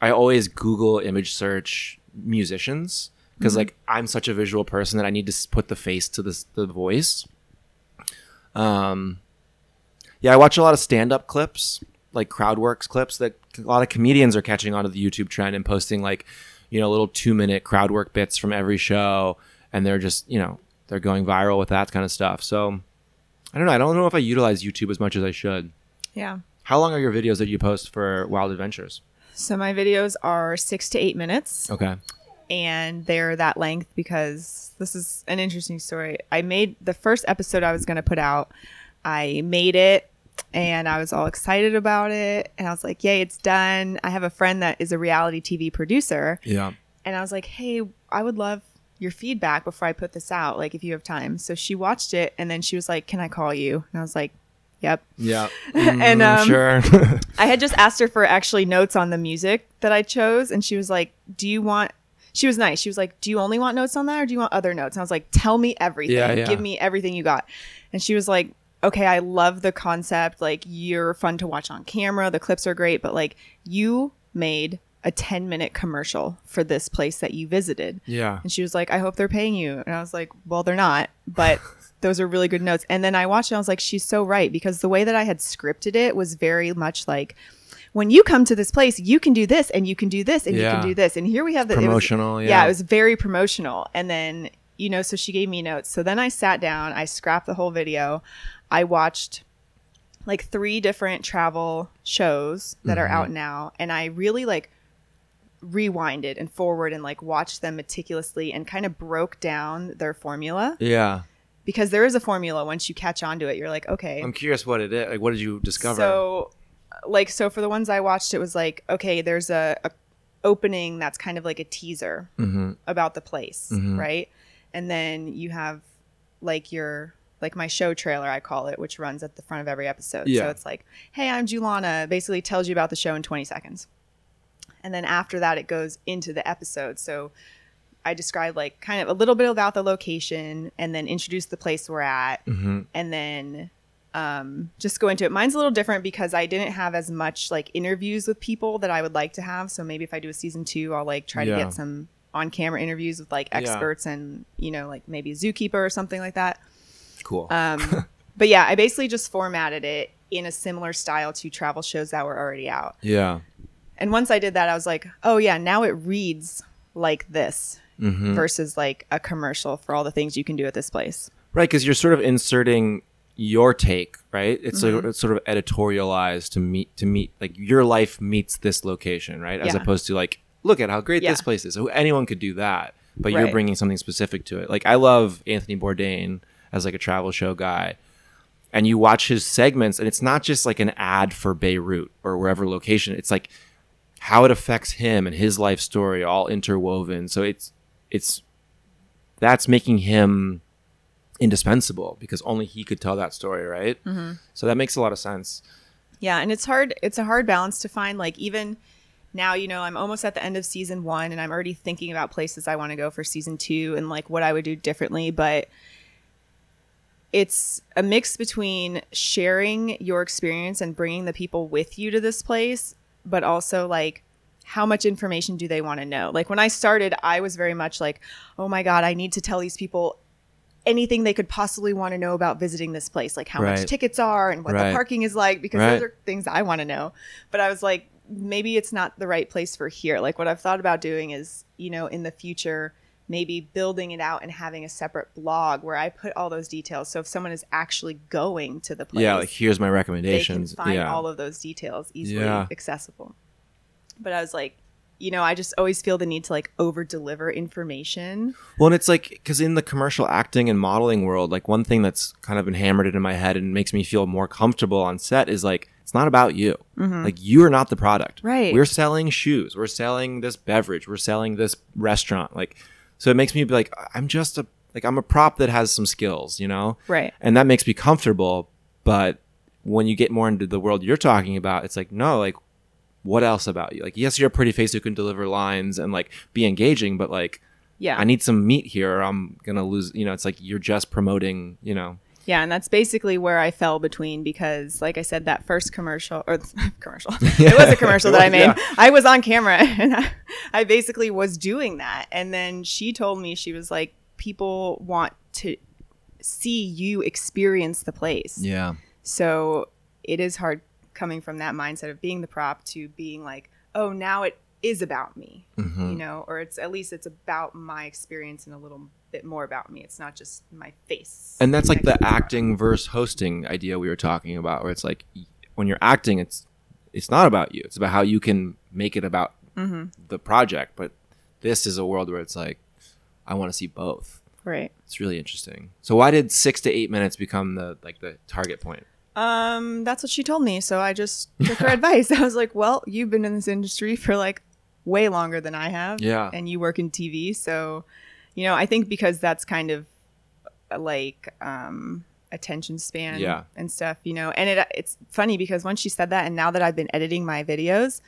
I always Google image search musicians because like I'm such a visual person that I need to put the face to this the voice. Um, yeah, I watch a lot of stand up clips, like Crowdworks clips that a lot of comedians are catching onto the YouTube trend and posting like, you know, little two minute crowdwork bits from every show. And they're just, you know, they're going viral with that kind of stuff. So I don't know. I don't know if I utilize YouTube as much as I should. Yeah. How long are your videos that you post for Wild Adventures? So my videos are six to eight minutes. Okay. and they're that length because this is an interesting story. I made the first episode I was going to put out. I made it and I was all excited about it and I was like, "Yay, it's done." I have a friend that is a reality TV producer Yeah. and I was like, "Hey, I would love your feedback before I put this out, like if you have time." So she watched it and then she was like, "Can I call you?" And I was like, "Yep." Yeah. And, Mm, um, sure. I had just asked her for actually notes on the music that I chose, and she was like, "Do you want?" She was nice. She was like, "Do you only want notes on that, or do you want other notes?" And I was like, "Tell me everything. Yeah, yeah. Give me everything you got." And she was like, "Okay, I love the concept. Like, you're fun to watch on camera. The clips are great, but like, you made a 10 minute commercial for this place that you visited." yeah. And she was like, I hope they're paying you. And I was like, well, they're not, but those are really good notes. And then I watched it. And I was like, she's so right. Because the way that I had scripted it was very much like, when you come to this place, you can do this and you can do this and you can do this. And here we have the it was- Promotional, yeah. yeah. it was very promotional. And then you know, so she gave me notes. So then I sat down, I scrapped the whole video. I watched like three different travel shows that are out now and I really like rewinded and forward and like watched them meticulously and kind of broke down their formula Yeah. because there is a formula once you catch on to it you're like okay I'm curious what it is. Like, what did you discover? so like so for the ones i watched it was like okay there's a, a opening that's kind of like a teaser Mhm. about the place Mhm. right and then you have like your like my show trailer i call it which runs at the front of every episode Yeah. so it's like hey i'm julana basically tells you about the show in 20 seconds and then after that it goes into the episode so i describe like kind of a little bit about the location and then introduce the place we're at Mhm. and then um, just go into it. Mine's a little different because I didn't have as much like interviews with people that I would like to have. So maybe if I do a season two, I'll like try Yeah. to get some on camera interviews with like Yeah. experts and you know like maybe a zookeeper or something like that. Cool. Um, but yeah, I basically just formatted it in a similar style to travel shows that were already out. yeah. And once I did that, I was like, oh yeah, now it reads like this hmm versus like a commercial for all the things you can do at this place. Right, because you're sort of inserting your take, right? It's, Mm-hmm. sort of it's sort of editorialized to meet to meet like your life meets this location, right? As Yeah. opposed to like, look at how great this place is. Anyone could do that, but you're bringing something specific to it. Like I love Anthony Bourdain as like a travel show guy, and you watch his segments, and it's not just like an ad for Beirut or wherever location. It's like how it affects him and his life story all interwoven. So it's it's that's making him indispensable because only he could tell that story, right? Mm-hmm. So that makes a lot of sense. Yeah, and it's hard it's a hard balance to find like even now, you know, I'm almost at the end of season 1 and I'm already thinking about places I want to go for season 2 and like what I would do differently, but it's a mix between sharing your experience and bringing the people with you to this place, but also like how much information do they want to know? Like when I started, I was very much like, "Oh my god, I need to tell these people anything they could possibly want to know about visiting this place, like how Right. much tickets are and what Right. the parking is like, because Right. those are things I want to know. But I was like, maybe it's not the right place for here. Like what I've thought about doing is, you know, in the future, maybe building it out and having a separate blog where I put all those details. So if someone is actually going to the place, Yeah, like here's my recommendations. they can find yeah. all of those details easily Yeah. accessible. But I was like, you know, I just always feel the need to like over deliver information. Well, and it's like because in the commercial acting and modeling world, like one thing that's kind of been hammered into my head and makes me feel more comfortable on set is like it's not about you. Like you are not the product. Mm-hmm. Right. We're selling shoes. We're selling this beverage. We're selling this restaurant. Like, so it makes me be like, I'm just a like I'm a prop that has some skills, you know. Right. And that makes me comfortable. But when you get more into the world you're talking about, it's like no, like what else about you? Like, yes, you're a pretty face who can deliver lines and like be engaging, but like Yeah. I need some meat here or I'm gonna lose you know, it's like you're just promoting, you know. Yeah, and that's basically where I fell between because, like I said, that first commercial or commercial, it was a commercial that I made. yeah. I was on camera and I, I basically was doing that. And then she told me, she was like, people want to see you experience the place. Yeah. So it is hard coming from that mindset of being the prop to being like, oh, now it is about me, Mm-hmm. you know, or it's at least it's about my experience and a little bit more about me. It's not just my face. And that's like the acting versus hosting idea we were talking about, where it's like when you're acting, it's it's not about you. It's about how you can make it about Mm-hmm. the project. But this is a world where it's like, I want to see both. Right. It's really interesting. So why did six to eight minutes become the like the target point? Um, that's what she told me. So I just took her advice. I was like, well, you've been in this industry for like way longer than I have. Yeah. And you work in TV. So, you know, I think because that's kind of uh, like, um, attention span Yeah. and stuff, you know, and it, it's funny because once she said that, and now that I've been editing my videos,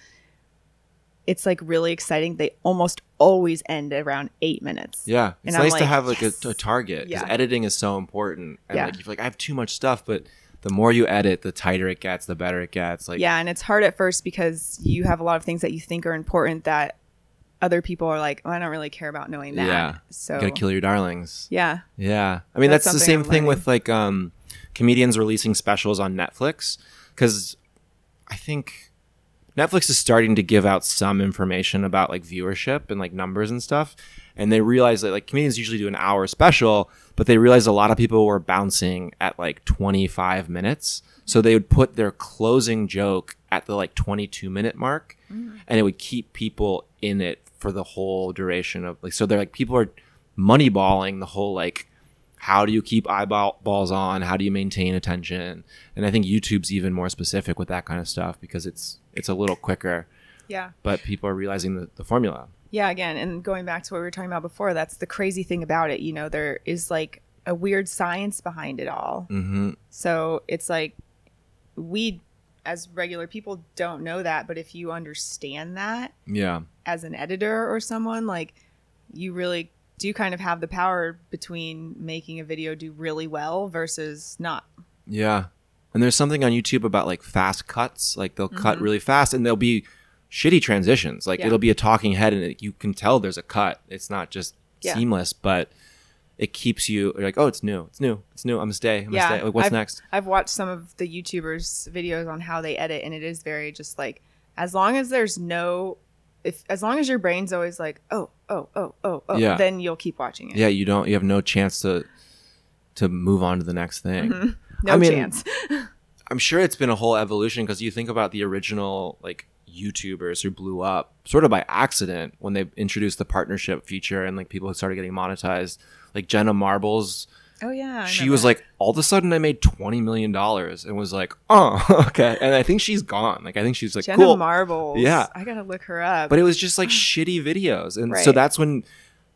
it's like really exciting. They almost always end around eight minutes. Yeah, it's nice to have like yes. a, a target because Yeah. editing is so important. And Yeah. like you feel like I have too much stuff, but the more you edit, the tighter it gets, the better it gets. Like yeah, and it's hard at first because you have a lot of things that you think are important that other people are like, oh, I don't really care about knowing that. Yeah. So you gotta kill your darlings. yeah, Yeah, I mean that's, That's the same I'm thing learning. with like um, comedians releasing specials on Netflix because I think Netflix is starting to give out some information about like viewership and like numbers and stuff. And they realize that like comedians usually do an hour special, but they realized a lot of people were bouncing at like 25 minutes. So they would put their closing joke at the like 22 minute mark and it would keep people in it for the whole duration of like, so they're like, people are moneyballing the whole like, how do you keep eyeballs on? How do you maintain attention? And I think YouTube's even more specific with that kind of stuff because it's it's a little quicker, Yeah. but people are realizing the, the formula. Yeah, again, and going back to what we were talking about before, that's the crazy thing about it. You know, there is like a weird science behind it all. hmm So it's like we, as regular people, don't know that. But if you understand that Yeah. as an editor or someone, like you really do kind of have the power between making a video do really well versus not. Yeah. And there's something on YouTube about like fast cuts. Like they'll cut mm-hmm. really fast and there'll be shitty transitions. Like Yeah. it'll be a talking head and it, you can tell there's a cut. It's not just Yeah. seamless, but it keeps you like, oh, it's new. It's new. It's new. I'm gonna stay. I'm Yeah, gonna stay. Like, what's I've- next? I've watched some of the YouTubers' videos on how they edit, and it is very just like as long as there's no, if as long as your brain's always like, oh, oh, oh, oh, oh, Yeah. then you'll keep watching it. Yeah, you don't. You have no chance to to move on to the next thing. Mhm. No I mean, chance. I'm sure it's been a whole evolution because you think about the original like YouTubers who blew up sort of by accident when they introduced the partnership feature and like people started getting monetized. Like Jenna Marbles, oh yeah. I she was that. like, all of a sudden I made twenty million dollars and was like, oh, okay. And I think she's gone. Like I think she's like, Jenna cool. Marbles. Yeah. I gotta look her up. but it was just like shitty videos and so that's when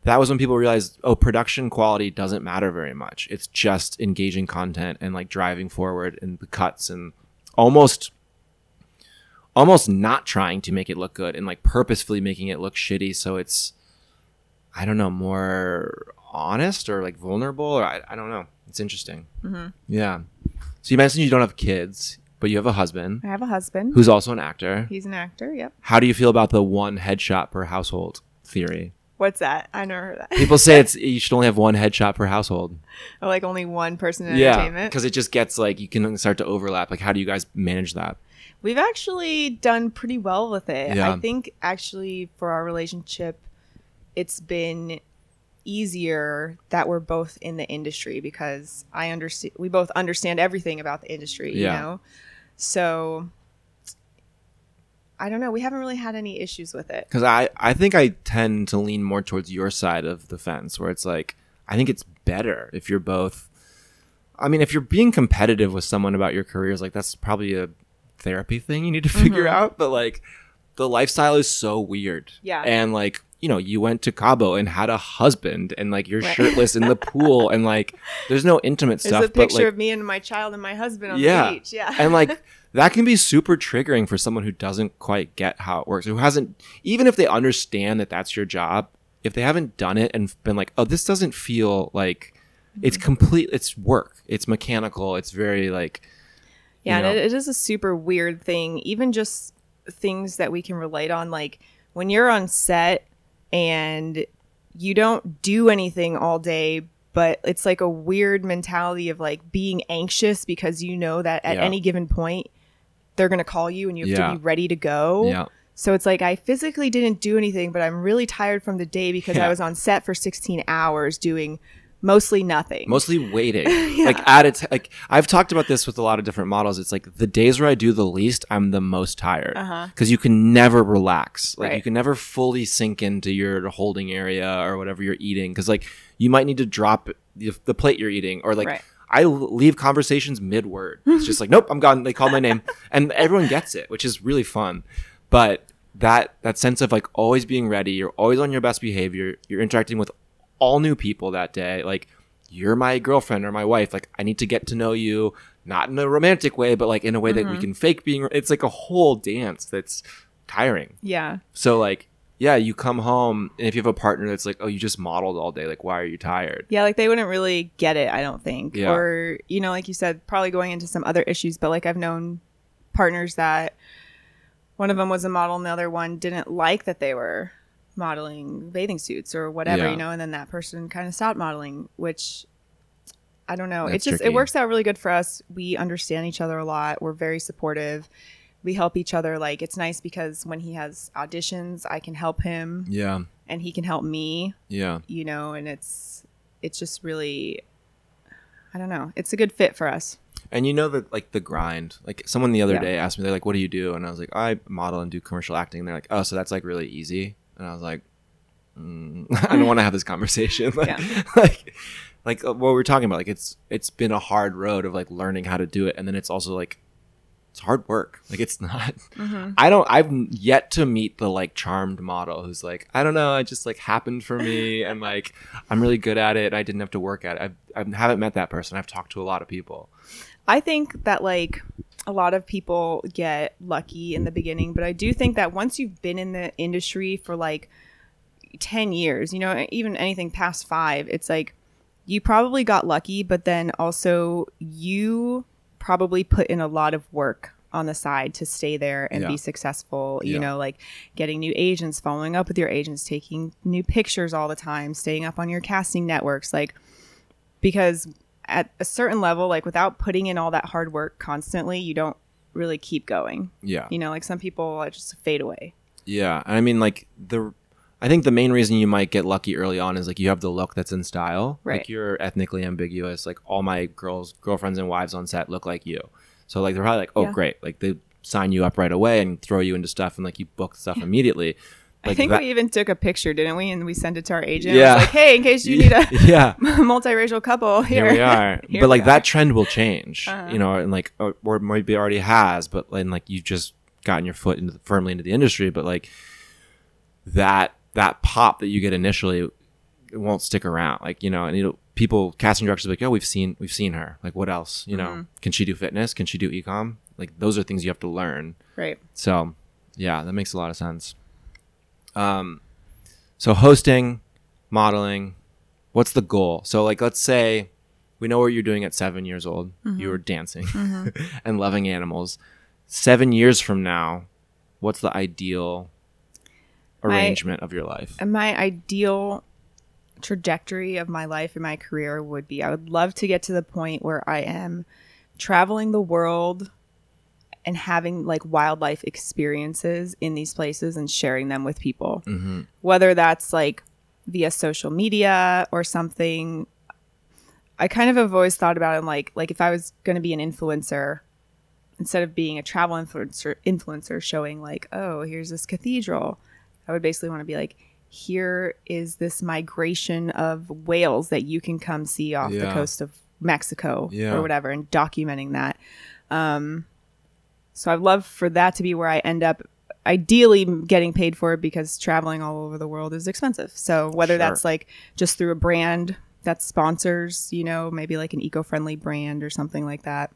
that was when people realized oh production quality doesn't matter very much it's just engaging content and like driving forward and the cuts and almost almost not trying to make it look good and like purposefully making it look shitty so it's i don't know more honest or like vulnerable or i, I don't know it's interesting Mhm. yeah so you mentioned you don't have kids but you have a husband I have a husband. who's also an actor He's an actor. Yep. how do you feel about the one headshot per household theory? What's that? I never heard that. People say it's you should only have one headshot per household. Or like only one person in Yeah, entertainment. because it just gets like you can start to overlap. Like, how do you guys manage that? We've actually done pretty well with it. Yeah. I think actually for our relationship, it's been easier that we're both in the industry because I understand we both understand everything about the industry, you know. So I don't know, we haven't really had any issues with it. Because I I think I tend to lean more towards your side of the fence, where it's like I think it's better if you're both. I mean, if you're being competitive with someone about your careers, like that's probably a therapy thing you need to figure Mm-hmm. out. But like, the lifestyle is so weird. Yeah. And like, you know, you went to Cabo and had a husband, and like you're Right. shirtless in the pool, and like, there's no intimate There's stuff. a picture like, of me and my child and my husband on yeah. the beach. Yeah. and like that can be super triggering for someone who doesn't quite get how it works who hasn't even if they understand that that's your job if they haven't done it and been like oh this doesn't feel like it's Mm-hmm. complete it's work it's mechanical it's very like Yeah, you know. and it, it is a super weird thing. Even just things that we can relate on, like when you're on set and you don't do anything all day, but it's like a weird mentality of like being anxious because you know that at Yeah. any given point they're gonna call you and you have Yeah. to be ready to go. yeah So it's like I physically didn't do anything, but I'm really tired from the day because. I was on set for 16 hours doing mostly nothing. mostly waiting like at it like i've talked about this with a lot of different models it's like the days where i do the least i'm the most tired Uh-huh. because you can never relax like you can never fully sink into your holding area or whatever you're eating because like you might need to drop the, the plate you're eating or like Right. I leave conversations mid word. It's just like, nope, I'm gone. They call my name, and everyone gets it, which is really fun. But that that sense of like always being ready, you're always on your best behavior. You're interacting with all new people that day. Like you're my girlfriend or my wife. Like I need to get to know you, not in a romantic way, but like in a way that we mm-hmm. can fake being. It's like a whole dance that's tiring. yeah. So like, yeah, you come home, and if you have a partner that's like, oh, you just modeled all day. Like, why are you tired? Yeah, like they wouldn't really get it, I don't think. Yeah. Or, you know, like you said, probably going into some other issues, but like I've known partners that one of them was a model and the other one didn't like that they were modeling bathing suits or whatever, Yeah. you know, and then that person kind of stopped modeling, which I don't know. That's it just tricky. it works out really good for us. We understand each other a lot. We're very supportive. we help each other. Like it's nice because when he has auditions, I can help him Yeah. and he can help me, Yeah. you know, and it's it's just really I don't know. It's a good fit for us. And you know that like the grind. Like someone the other Yeah. day asked me, they're like, "What do you do?" And I was like, "I model and do commercial acting." And they're like, "Oh, so that's like really easy." And I was like, mm, "I don't want to have this conversation." like, Yeah. like, like uh, what we're talking about. Like it's it's been a hard road of like learning how to do it, and then it's also like it's hard work. Like it's not. Mm-hmm. I don't. I've yet to meet the like charmed model who's like, I don't know. It just like happened for me, and like I'm really good at it. I didn't have to work at it. I've, I haven't met that person. I've talked to a lot of people. I think that like a lot of people get lucky in the beginning, but I do think that once you've been in the industry for like 10 years, you know, even anything past 5, it's like you probably got lucky, but then also you probably put in a lot of work on the side to stay there and Yeah. be successful, you Yeah. know, like getting new agents, following up with your agents, taking new pictures all the time, staying up on your casting networks like because at a certain level like without putting in all that hard work constantly you don't really keep going Yeah. you know like some people uh, just fade away Yeah, and I mean, like the, I think the main reason you might get lucky early on is like you have the look that's in style. Right. Like you're ethnically ambiguous. Like all my girls, girlfriends, and wives on set look like you. So like they're probably like, oh Yeah. great, like they sign you up right away and throw you into stuff and like you book stuff immediately. I think that- we even took a picture didn't we and we sent it to our agent Yeah. like hey in case you need a yeah. multiracial couple here, Here we are, Here but we like are. that trend will change, Uh-huh. you know, and like or, or maybe already has, but and like you've just gotten your foot into firmly into the industry, but like that that pop that you get initially it won't stick around. Like you know, and you know, people casting directors are like, oh, we've seen we've seen her. Like, what else? You know, can she do fitness? Can she do ecom? Like those are things you have to learn. right So, yeah, that makes a lot of sense. Um, so hosting, modeling, what's the goal? So, like, let's say we know what you're doing at seven years old. You mm-hmm. were dancing mm-hmm. and loving animals. Seven years from now, what's the ideal My- arrangement of your life? and my ideal trajectory of my life and my career would be I would love to get to the point where I am traveling the world and having like wildlife experiences in these places and sharing them with people. hmm Whether that's like via social media or something. I kind of have always thought about it like like if I was going to be an influencer instead of being a travel influencer influencer showing like, "Oh, here's this cathedral." I would basically want to be like, here is this migration of whales that you can come see off the coast of Mexico Yeah. or whatever, and documenting that. Um, so I'd love for that to be where I end up. Ideally, getting paid for it because traveling all over the world is expensive. So whether Sure. that's like just through a brand that sponsors, you know, maybe like an eco-friendly brand or something like that.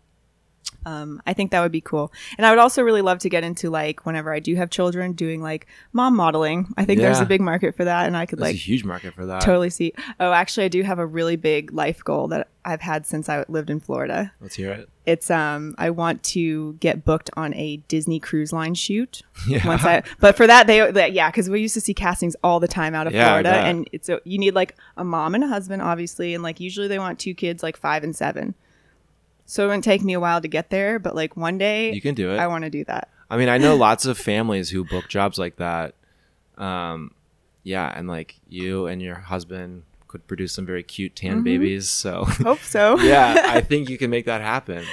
Um, I think that would be cool. And I would also really love to get into like whenever I do have children doing like mom modeling. I think there's a big market for that and I could There's like a huge market for that. totally see. Oh, actually I do have a really big life goal that I've had since I lived in Florida. Let's hear it. It's um I want to get booked on a Disney cruise line shoot. Yeah. Once I, but for that they, they yeah, because we used to see castings all the time out of Yeah, Florida, and it's a, you need like a mom and a husband, obviously, and like usually they want two kids, like five and seven. So it would take me a while to get there, but like one day You can do it. I want to do that. I mean, I know lots of families who book jobs like that. Um, yeah, and like you and your husband could produce some very cute tan Mm-hmm. babies. So Hope so. yeah, I think you can make that happen.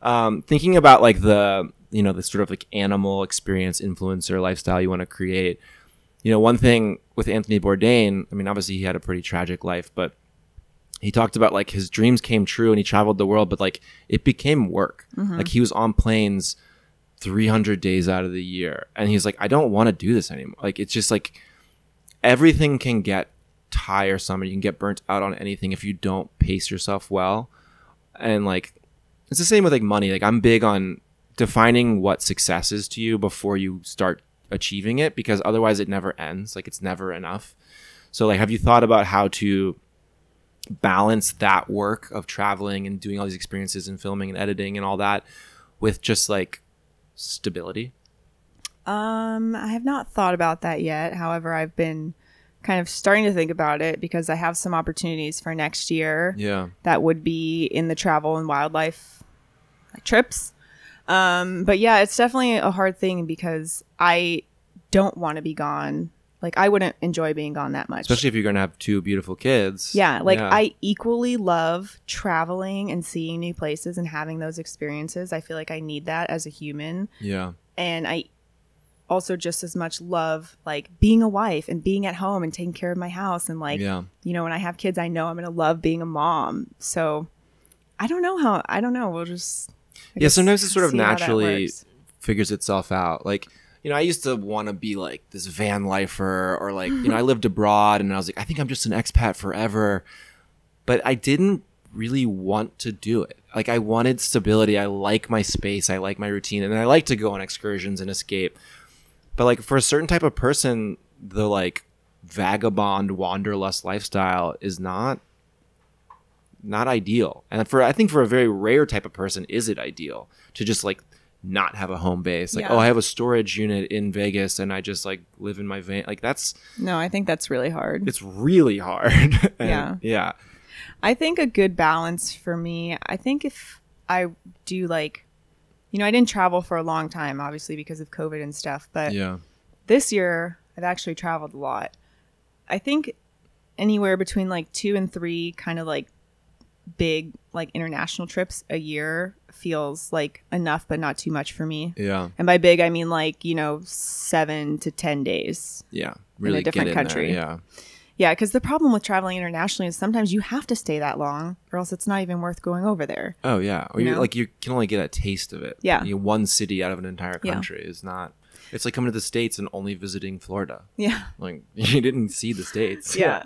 Um, thinking about like the you know the sort of like animal experience influencer lifestyle you want to create. You know, one thing with Anthony Bourdain, I mean, obviously he had a pretty tragic life, but he talked about like his dreams came true and he traveled the world, but like it became work. Mm-hmm. Like he was on planes 300 days out of the year, and he's like, I don't want to do this anymore. Like it's just like everything can get tiresome and you can get burnt out on anything if you don't pace yourself well. And like it's the same with like money. Like I'm big on defining what success is to you before you start achieving it because otherwise it never ends. Like it's never enough. So like have you thought about how to balance that work of traveling and doing all these experiences and filming and editing and all that with just like stability? Um, I have not thought about that yet. However, I've been kind of starting to think about it because I have some opportunities for next year Yeah. that would be in the travel and wildlife like, trips. Um, but yeah, it's definitely a hard thing because I don't want to be gone. Like I wouldn't enjoy being gone that much. Especially if you're going to have two beautiful kids. Yeah, like I equally love traveling and seeing new places and having those experiences. I feel like I need that as a human. Yeah. And I also just as much love like being a wife and being at home and taking care of my house and like Yeah. you know when I have kids I know I'm going to love being a mom. So I don't know how I don't know. We'll just I Yeah, sometimes it sort of see how that naturally figures itself out. Like, you know, I used to want to be like this van lifer or like, you know, I lived abroad and I was like, I think I'm just an expat forever. But I didn't really want to do it. Like, I wanted stability. I like my space. I like my routine. And I like to go on excursions and escape. But like, for a certain type of person, the like vagabond wanderlust lifestyle is not not ideal. And for I think for a very rare type of person is it ideal to just like not have a home base. Like, oh, Yeah. oh, I have a storage unit in Vegas and I just like live in my van. Like that's No, I think that's really hard. it's really hard. Yeah. Yeah. I think a good balance for me, I think if I do like, you know, I didn't travel for a long time, obviously because of COVID and stuff, but Yeah. this year I've actually traveled a lot. I think anywhere between like two and three kind of like big like international trips a year feels like enough, but not too much for me. Yeah. And by big, I mean like, you know, seven to 10 days. Yeah. Really different get in country. There. Yeah. Yeah, because the problem with traveling internationally is sometimes you have to stay that long, or else it's not even worth going over there. Oh yeah. Or You know? like you can only get a taste of it. Yeah. You know, one city out of an entire Yeah. country is not. It's like coming to the states and only visiting Florida. Yeah. Like you didn't see the states. Yeah.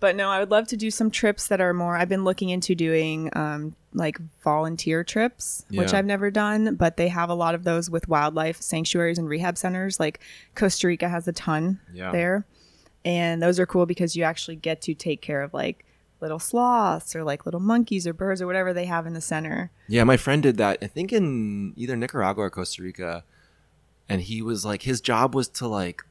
But no, I would love to do some trips that are more. I've been looking into doing um, like volunteer trips, which I've never done, but they have a lot of those with wildlife sanctuaries and rehab centers. Like Costa Rica has a ton Yeah. there. And those are cool because you actually get to take care of like little sloths or like little monkeys or birds or whatever they have in the center. Yeah, my friend did that. I think in either Nicaragua or Costa Rica, and he was like, his job was to like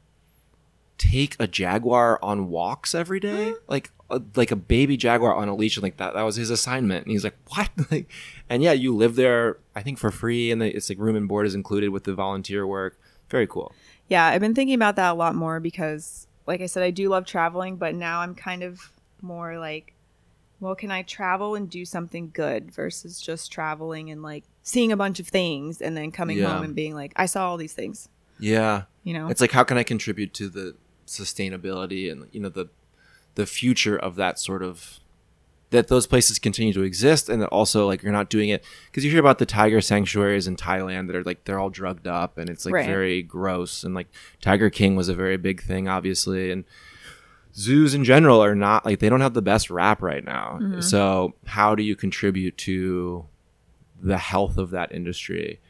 take a jaguar on walks every day, mm-hmm. like a, like a baby jaguar on a leash, and like that. That was his assignment. And he's like, what? Like, and yeah, you live there, I think for free, and it's like room and board is included with the volunteer work. Very cool. Yeah, I've been thinking about that a lot more because, like I said, I do love traveling, but now I'm kind of more like, well, can I travel and do something good versus just traveling and like seeing a bunch of things and then coming Yeah. home and being like, I saw all these things, Yeah, you know? it's like how can I contribute to the sustainability and you know the the future of that sort of that those places continue to exist and that also like you're not doing it because you hear about the tiger sanctuaries in Thailand that are like they're all drugged up and it's like Right. very gross and like Tiger King was a very big thing obviously and zoos in general are not like they don't have the best rap right now Mm-hmm. so how do you contribute to the health of that industry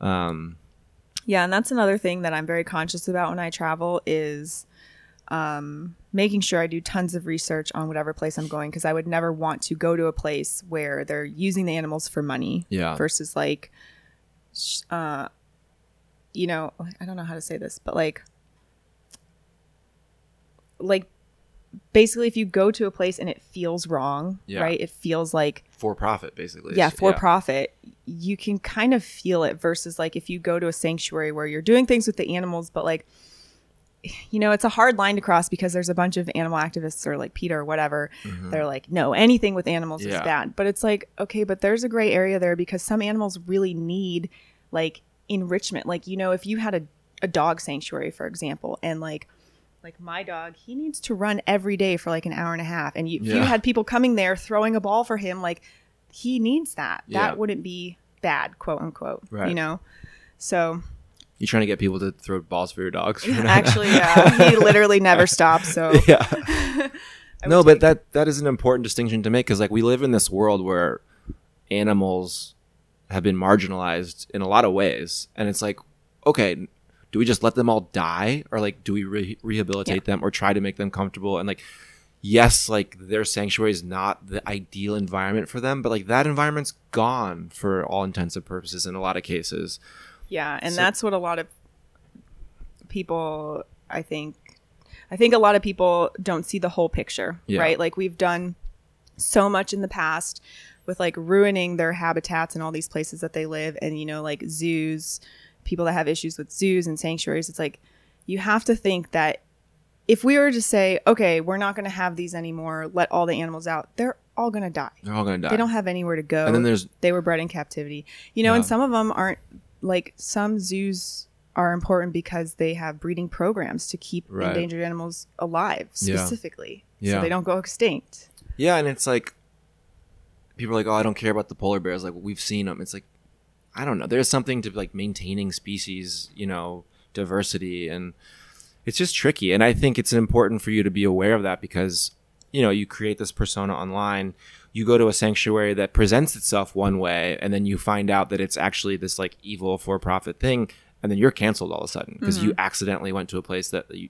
um Yeah, and that's another thing that I'm very conscious about when I travel is um, making sure I do tons of research on whatever place I'm going because I would never want to go to a place where they're using the animals for money Yeah. versus like, uh, you know, I don't know how to say this, but like, like basically if you go to a place and it feels wrong, Yeah. right? It feels like for profit basically yeah for profit you can kind of feel it versus like if you go to a sanctuary where you're doing things with the animals but like you know it's a hard line to cross because there's a bunch of animal activists or like PETA or whatever. They're like no anything with animals is Mm-hmm. Bad. But it's like okay but there's a gray area there because some animals really need like enrichment. Like you know if you had a, a dog sanctuary for example and like like my dog he needs to run every day for like an hour and a half. And you, if you had people coming there throwing a ball for him like he needs that. Yeah. that wouldn't be bad quote unquote Right. you know? So You trying to get people to throw balls for your dogs? actually yeah he literally never stops so yeah. No, but take- that that is an important distinction to make because like we live in this world where animals have been marginalized in a lot of ways, and it's like, okay, do we just let them all die, or like do we re- rehabilitate them, or try to make them comfortable? And like, yes, like their sanctuary is not the ideal environment for them, but like that environment's gone for all intents and purposes in a lot of cases. Yeah, and So- that's what a lot of people I think I think a lot of people don't see the whole picture, Yeah. right? Like we've done so much in the past with like ruining their habitats and all these places that they live and you know like zoos people that have issues with zoos and sanctuaries it's like you have to think that if we were to say okay we're not going to have these anymore let all the animals out they're all going to die They're all gonna die. they don't have anywhere to go and then there's they were bred in captivity you know and some of them aren't like some zoos are important because they have breeding programs to keep Right. endangered animals alive specifically Yeah. so they don't go extinct Yeah, and it's like people are like, "Oh, I don't care about the polar bears." Like we've seen them. It's like I don't know. There's something to like maintaining species, you know, diversity, and it's just tricky. And I think it's important for you to be aware of that because you know you create this persona online. You go to a sanctuary that presents itself one way, and then you find out that it's actually this like evil for-profit thing, and then you're canceled all of a sudden because you mm-hmm. accidentally went to a place that you,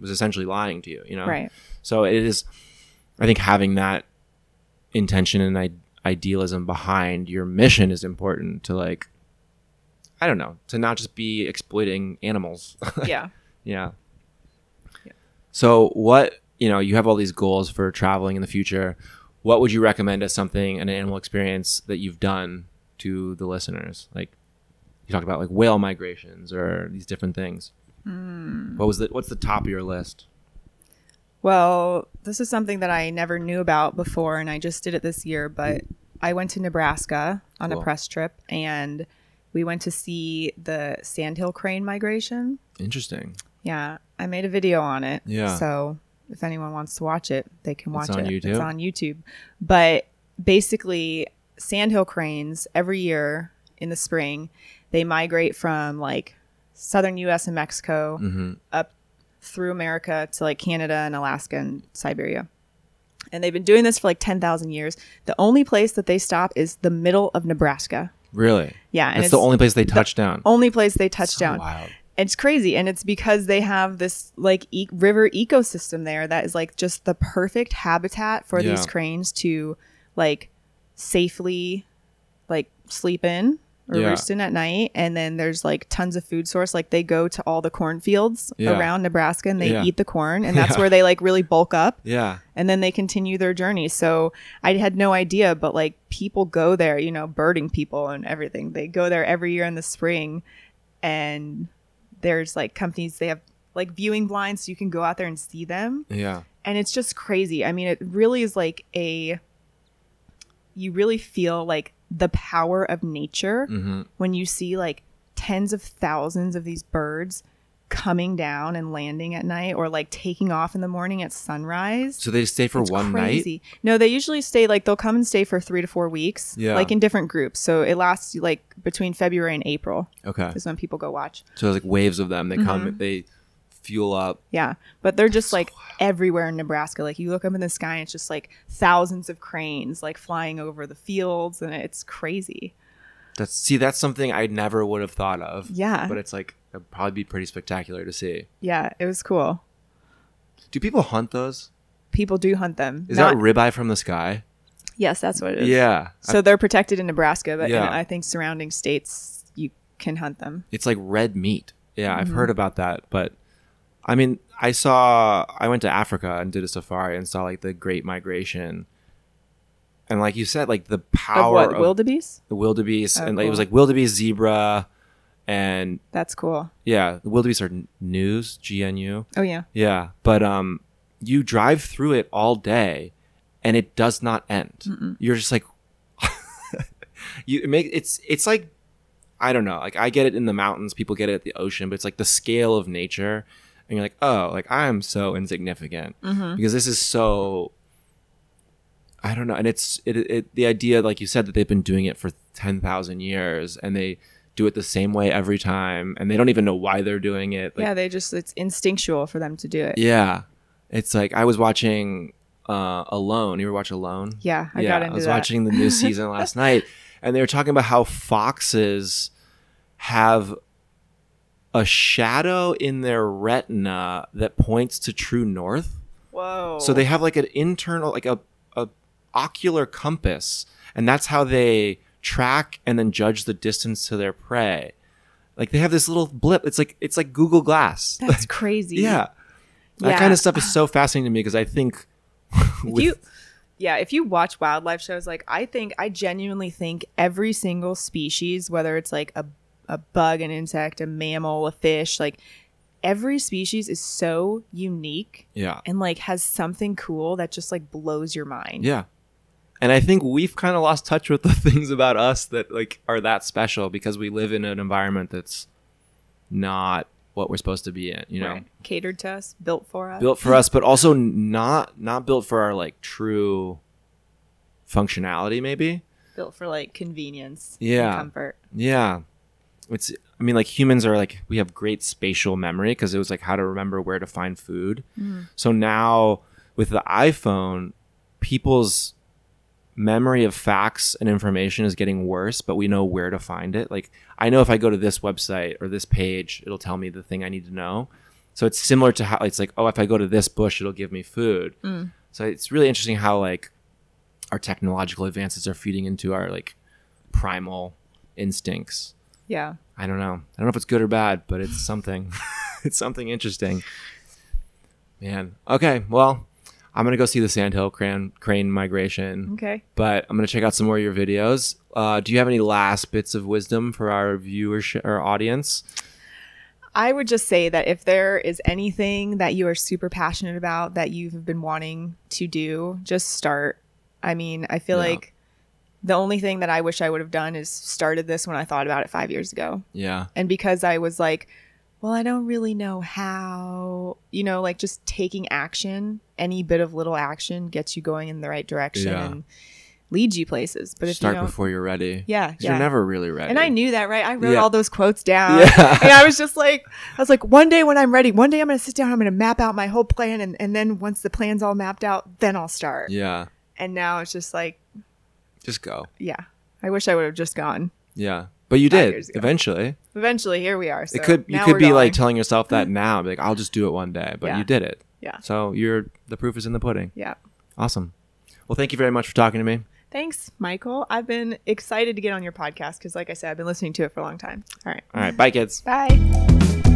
was essentially lying to you. You know, right so it is, I think, having that intention and I- idealism behind your mission is important to like, I don't know, to not just be exploiting animals. yeah yeah. So what you know, you have all these goals for traveling in the future. What would you recommend as something an animal experience that you've done to the listeners? Like you talked about like whale migrations or these different things. Hmm. What was the what's the top of your list? Well, this is something that I never knew about before, and I just did it this year. But I went to Nebraska on Cool. a press trip, and we went to see the sandhill crane migration. Interesting. Yeah, I made a video on it. Yeah. So if anyone wants to watch it, they can watch on it. YouTube? It's on YouTube. But basically, sandhill cranes every year in the spring, they migrate from like southern U.S. and Mexico hmm up through America to like Canada and Alaska and Siberia. And they've been doing this for like 10,000 years. The only place that they stop is the middle of Nebraska. Really? Yeah. That's it's the only place they touch down. only place they touch So down. Wild. It's crazy. And it's because they have this like e- river ecosystem there that is like just the perfect habitat for these cranes to like safely like sleep in or Yeah. roost in at night. And then there's like tons of food source. Like they go to all the cornfields Yeah. around Nebraska and they Yeah. eat the corn. And that's Yeah. where they like really bulk up Yeah. and then they continue their journey. So I had no idea, but like people go there, you know, birding people and everything. They go there every year in the spring, and there's like companies they have like viewing blinds, so you can go out there and see them, Yeah. and it's just crazy. I mean, it really is like a. You really feel like the power of nature hmm when you see like tens of thousands of these birds coming down and landing at night or like taking off in the morning at sunrise. So they stay for It's one night. crazy. No, they usually stay like they'll come and stay for three to four weeks. Yeah. Like in different groups. So it lasts like between February and April Okay. is when people go watch. So there's like waves of them. They come. Mm-hmm. They fuel up. Yeah. But they're just like everywhere in Nebraska. Like you look up in the sky and it's just like thousands of cranes like flying over the fields and it's crazy. That's see. That's something I never would have thought of. Yeah. But it's like it'd probably be pretty spectacular to see. Yeah, it was cool. Do people hunt those? People do hunt them. Is Not- that ribeye from the sky? yes, that's what it is. Yeah. So they're protected in Nebraska, but in, Yeah. I think surrounding states you can hunt them. it's like red meat. Yeah, I've Mm-hmm. heard about that, but I mean, I saw I went to Africa and did a safari and saw like the Great Migration, and like you said, like the Of power what? of, wildebeest? the wildebeest, Oh, and like, it was like wildebeest, zebra, and That's cool. yeah, the wildebeest are gnus, G N U. Oh yeah. Yeah, but um, you drive through it all day, and it does not end. You're just like, you it make it's it's like, I don't know. Like I get it in the mountains, people get it at the ocean, but it's like the scale of nature, and you're like, oh, like I am so insignificant because this is so. I don't know, and it's it, it the idea, like you said, that they've been doing it for ten thousand years, and they do it the same way every time, and they don't even know why they're doing it. Like, yeah, they just it's instinctual for them to do it. yeah. It's like I was watching uh Alone. You ever watch Alone? Yeah, I yeah, got into I was that. watching the new season last night and they were talking about how foxes have a shadow in their retina that points to true north. Whoa. So they have like an internal like a ocular compass and that's how they track and then judge the distance to their prey. Like they have this little blip. It's like it's like Google Glass. that's crazy. Yeah. That kind of stuff is so fascinating to me because I think with, you yeah, if you watch wildlife shows, like I think I genuinely think every single species, whether it's like a a bug, an insect, a mammal, a fish, like every species is so unique Yeah. and like has something cool that just like blows your mind. Yeah. And I think we've kind of lost touch with the things about us that like are that special because we live in an environment that's not what we're supposed to be in, you know. Right. Catered to us, built for us. Built for us, but also not not built for our like true functionality maybe. built for like convenience and Yeah. comfort. Yeah. It's I mean like humans are like we have great spatial memory because it was like how to remember where to find food. Mm. So now with the iPhone, people's memory of facts and information is getting worse, but we know where to find it. Like I know if I go to this website or this page, it'll tell me the thing I need to know. So it's similar to how it's like, oh, if I go to this bush, it'll give me food. Mm. So it's really interesting how like our technological advances are feeding into our like primal instincts. Yeah. I don't know. I don't know if it's good or bad, but it's something. it's something interesting. Man. Okay. Well, I'm gonna go see the sandhill crane crane migration, Okay. but I'm gonna check out some more of your videos. Uh, do you have any last bits of wisdom for our viewership or audience? I would just say that if there is anything that you are super passionate about that you've been wanting to do, just start. I mean, I feel Yeah. like the only thing that I wish I would have done is started this when I thought about it five years ago. Yeah. And because I was like, well, I don't really know how, you know, like just taking action, any bit of little action gets you going in the right direction Yeah. and leads you places. But if Start you before you're ready. yeah, yeah. You're never really ready. And I knew that, right? I wrote Yeah. all those quotes down. Yeah. And I was just like, I was like, one day when I'm ready, one day I'm going to sit down, I'm going to map out my whole plan. And, and then once the plan's all mapped out, then I'll start. Yeah. And now it's just like, Just go. yeah, I wish I would have just gone. Yeah. But you did eventually. Eventually, here we are. So it could you could we're be like telling yourself that now, be like I'll just do it one day, but Yeah. you did it. Yeah. So you're the proof is in the pudding. yeah. Awesome. Well, thank you very much for talking to me. Thanks, Michael. I've been excited to get on your podcast because, like I said, I've been listening to it for a long time. All right. All right, bye kids. Bye.